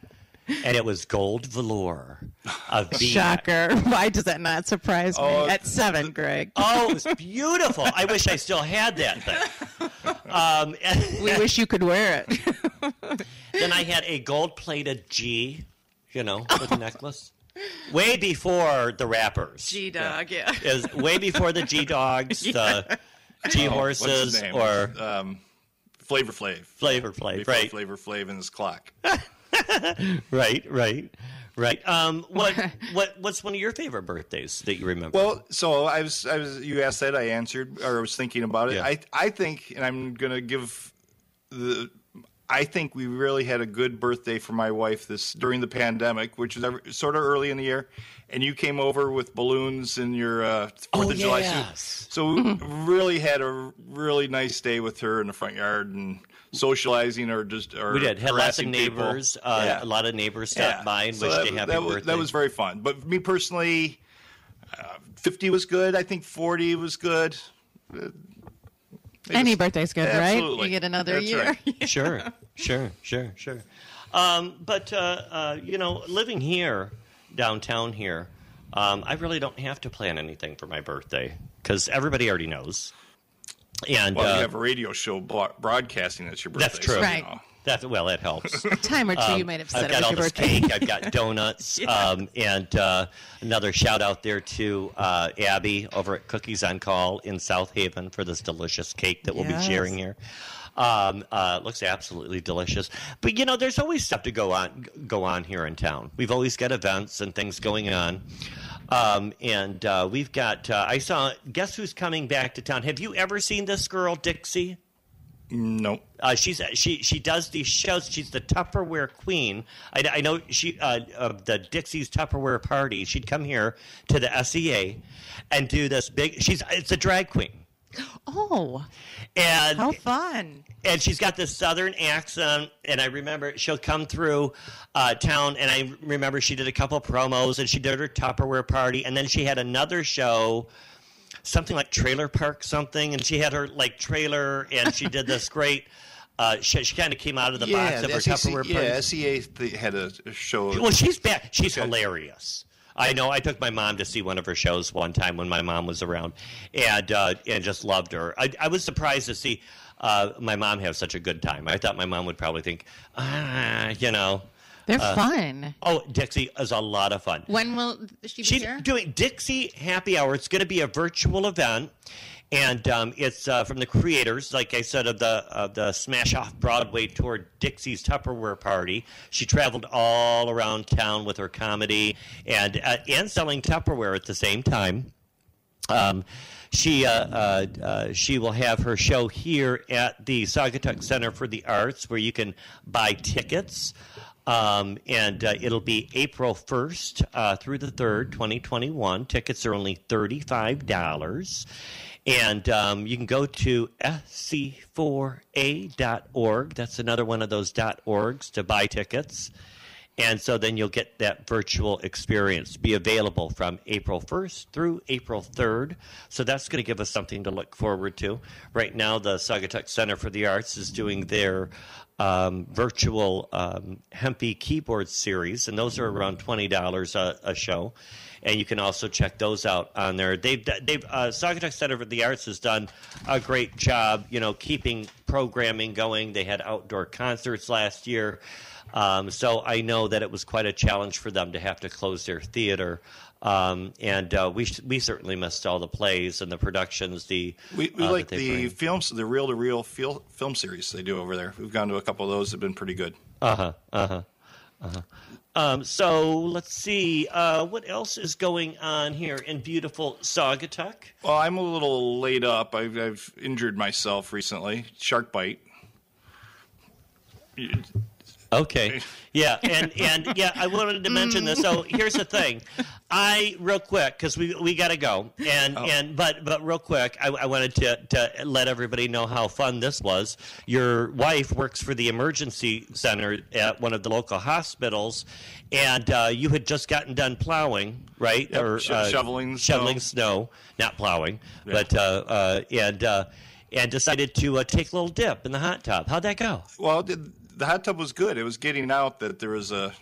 and it was gold velour of V-neck. Shocker. Why does that not surprise me? Oh, At seven, Greg. Oh, it was beautiful. I wish I still had that thing. Um, We wish you could wear it. then I had a gold plated G, you know, with a necklace. Way before the rappers. G Dog, yeah. Is way before the G Dogs, the G Oh, what's his Horses, name? or um, Flavor Flav. Flavor Flav, Before right? Flavor Flav and his clock. Right, right, right. Um, what, what, what's one of your favorite birthdays that you remember? Well, so I was, I was. You asked that, I answered, or I was thinking about it. Yeah. I, I think, and I'm gonna give the. I think we really had a good birthday for my wife this during the pandemic, which was ever, sort of early in the year, and you came over with balloons and your uh, Fourth Oh, of July suit. So we really had a really nice day with her in the front yard and socializing or just or we did had lots of harassing neighbors. Uh, Yeah. A lot of neighbors stopped by and So wished that, you happy that was, birthday. that was very fun. But me personally, uh, 50 was good. I think 40 was good. They Any just- birthday's good, right? You get another That's year. right. sure, sure, sure, sure. Um, but uh, uh, you know, living here downtown here, um, I really don't have to plan anything for my birthday because everybody already knows. And Well, uh, you have a radio show broadcasting that's your birthday. that's true. so, you Right. know. That well, it helps. A time or two you might have said I've got all this birthday. cake. I've got donuts, um, and uh, another shout out there to uh, Abby over at Cookies on Call in South Haven for this delicious cake that we'll be sharing here. Um, uh, looks absolutely delicious. But you know, there's always stuff to go on go on here in town. We've always got events and things going on. Um, and uh, we've got. Uh, I saw. Guess who's coming back to town? Have you ever seen this girl, Dixie? Nope. Uh, she's she she does these shows. She's the Tupperware queen. I, I know she uh, of the Dixie's Tupperware party. She'd come here to the SEA and do this big. She's it's a drag queen, Oh, and how fun. and she's got this southern accent. And I remember she'll come through uh, town, and I remember she did a couple promos, and she did her Tupperware party, and then she had another show. Something like trailer park something, and she had her like trailer, and she did this great Uh, she, she kind of came out of the yeah, box of her SEC, Tupperware yeah. SEA had a show. Well, she's back. She's Okay. hilarious. I know. I took my mom to see one of her shows one time when my mom was around, and uh, and just loved her. I, I was surprised to see uh, my mom have such a good time. I thought my mom would probably think, ah, you know. They're fun. Oh, Dixie is a lot of fun. When will she be She's here? doing Dixie Happy Hour. It's going to be a virtual event, and um, it's uh, from the creators, like I said, of the of the Smash Off Broadway tour, Dixie's Tupperware Party. She traveled all around town with her comedy and uh, and selling Tupperware at the same time. Um, she uh, uh, uh, she will have her show here at the Saugatuck Center for the Arts, where you can buy tickets. Um, and uh, it'll be April 1st uh, through the 3rd, 2021. Tickets are only $35. And um, you can go to sc4a.org. That's another one of those .orgs to buy tickets. And so then you'll get that virtual experience be available from April 1st through April 3rd. So that's going to give us something to look forward to. Right now, the Saugatuck Center for the Arts is doing their um, virtual um, Hempy keyboard series, and those are around $20 a, a show. And you can also check those out on there. They've, they've uh, Saugatuck Center for the Arts has done a great job, you know, keeping programming going. They had outdoor concerts last year. Um, so I know that it was quite a challenge for them to have to close their theater. Um, and uh, we we certainly missed all the plays and the productions. The We, we uh, like the bring. films, the reel to reel film series they do over there. We've gone to a couple of those; that have been pretty good. Uh huh. Uh huh. Uh huh. Um, so let's see uh, what else is going on here in beautiful Saugatuck. Well, I'm a little laid up. I've, I've injured myself recently. Shark bite. Okay. Yeah, and and yeah, I wanted to mention this. So here's the thing, I real quick because we we got to go, and and but but real quick, I, I wanted to to let everybody know how fun this was. Your wife works for the emergency center at one of the local hospitals, and uh, you had just gotten done plowing, right? Yep, sho- shoveling snow. shoveling snow, not plowing, but uh, uh, and. Uh, and decided to uh, take a little dip in the hot tub. How'd that go? Well, the, the hot tub was good. It was getting out that there was a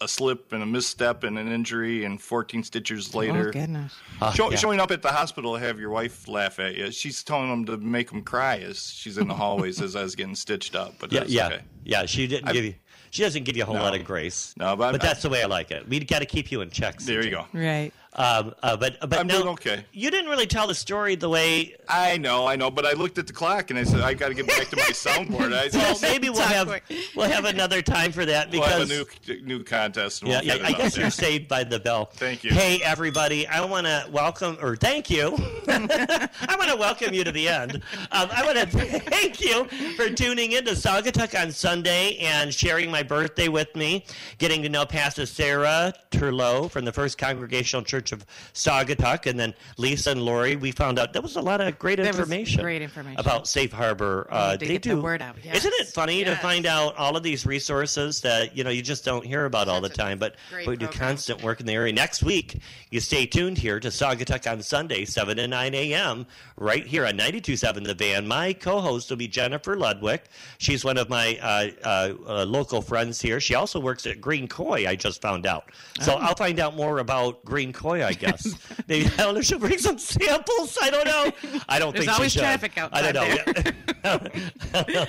a slip and a misstep and an injury, and 14 stitches oh, later. Oh goodness. Show, yeah. Showing up at the hospital to have your wife laugh at you. She's telling them to make them cry as she's in the hallways as I was getting stitched up. But Yeah, yeah, okay. yeah. She didn't give you. She doesn't give you a whole No. lot of grace. No, but I'm- that's the way I like it. We got to keep you in check. There you go. Right. Um, uh, but but I'm no, doing okay. You didn't really tell the story the way. I know, I know, but I looked at the clock and I said I got to get back to my soundboard. I Well, said, maybe we'll have quick. we'll have another time for that we'll because. have a new new contest. And yeah, we'll yeah, get it I guess there. you're saved by the bell. Thank you. Hey, everybody, I want to welcome, or thank you. I want to welcome you to the end. Um, I want to thank you for tuning in to Saugatuck on Sunday and sharing my birthday with me, getting to know Pastor Sarah Turlow from the First Congregational Church of Saugatuck, and then Lisa and Lori. We found out there was a lot of great There information, great information. about Safe Harbor. Uh, they get the do word out, Isn't it yes. funny to find out all of these resources that you know you just don't hear about all the time? But but we do program. constant work in the area. Next week, you stay tuned here to Saugatuck on Sunday, 7 to 9 a.m., right here on 92.7 The Van. My co host will be Jennifer Ludwig. She's one of my uh, uh, uh, local friends here. She also works at Green Koi, I just found out. So Oh. I'll find out more about Green I guess. Maybe I don't know. She'll bring some samples. I don't know. I don't There's think always she should. traffic out there. I don't know.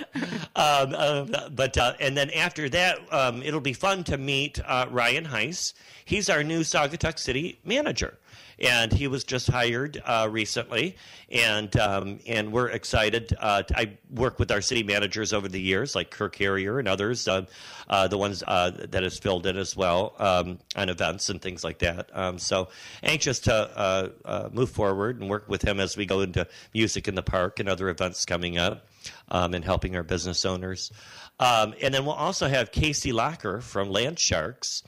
um, uh, but uh, and then after that, um, it'll be fun to meet uh, Ryan Heise. He's our new Saugatuck City manager, and he was just hired uh, recently, and um, and we're excited. Uh, I work with our city managers over the years, like Kirk Harrier and others, uh, uh, the ones uh, that has filled in as well um, on events and things like that. Um, so anxious to uh, move forward and work with him as we go into music in the park and other events coming up, um, and helping our business owners. Um, and then we'll also have Casey Locker from Land Sharks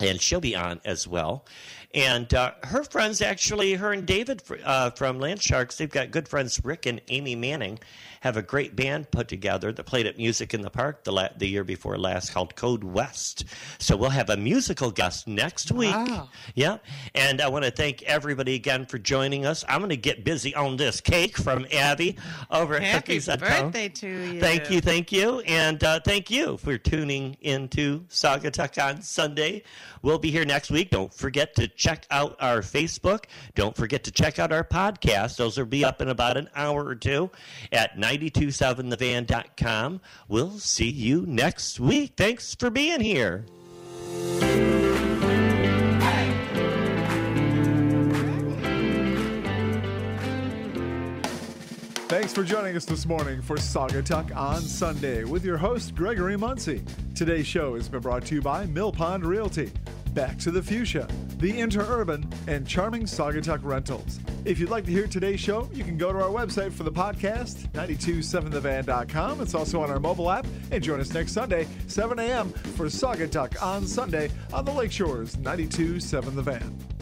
and she'll be on as well. And uh, her friends, actually, her and David uh, from Landsharks, they've got good friends, Rick and Amy Manning, have a great band put together that played at Music in the Park the, la- the year before last called Code West. So we'll have a musical guest next week. Wow. Yeah. And I want to thank everybody again for joining us. I'm going to get busy on this cake from Abby over at Happy Cookies birthday to you. Thank you, thank you, and uh, thank you for tuning into Saugatuck on Sunday. We'll be here next week. Don't forget to check out our Facebook. Don't forget to check out our podcast. Those will be up in about an hour or two at 927thevan.com. We'll see you next week. Thanks for being here. Thanks for joining us this morning for Saga Saugatuck on Sunday with your host, Gregory Muncie. Today's show has been brought to you by Mill Pond Realty, Back to the Fuchsia, The Interurban, and Charming Saugatuck Rentals. If you'd like to hear today's show, you can go to our website for the podcast, 927thevan.com. It's also on our mobile app. And join us next Sunday, 7 a.m. for Saugatuck on Sunday on the Lakeshores 927 The Van.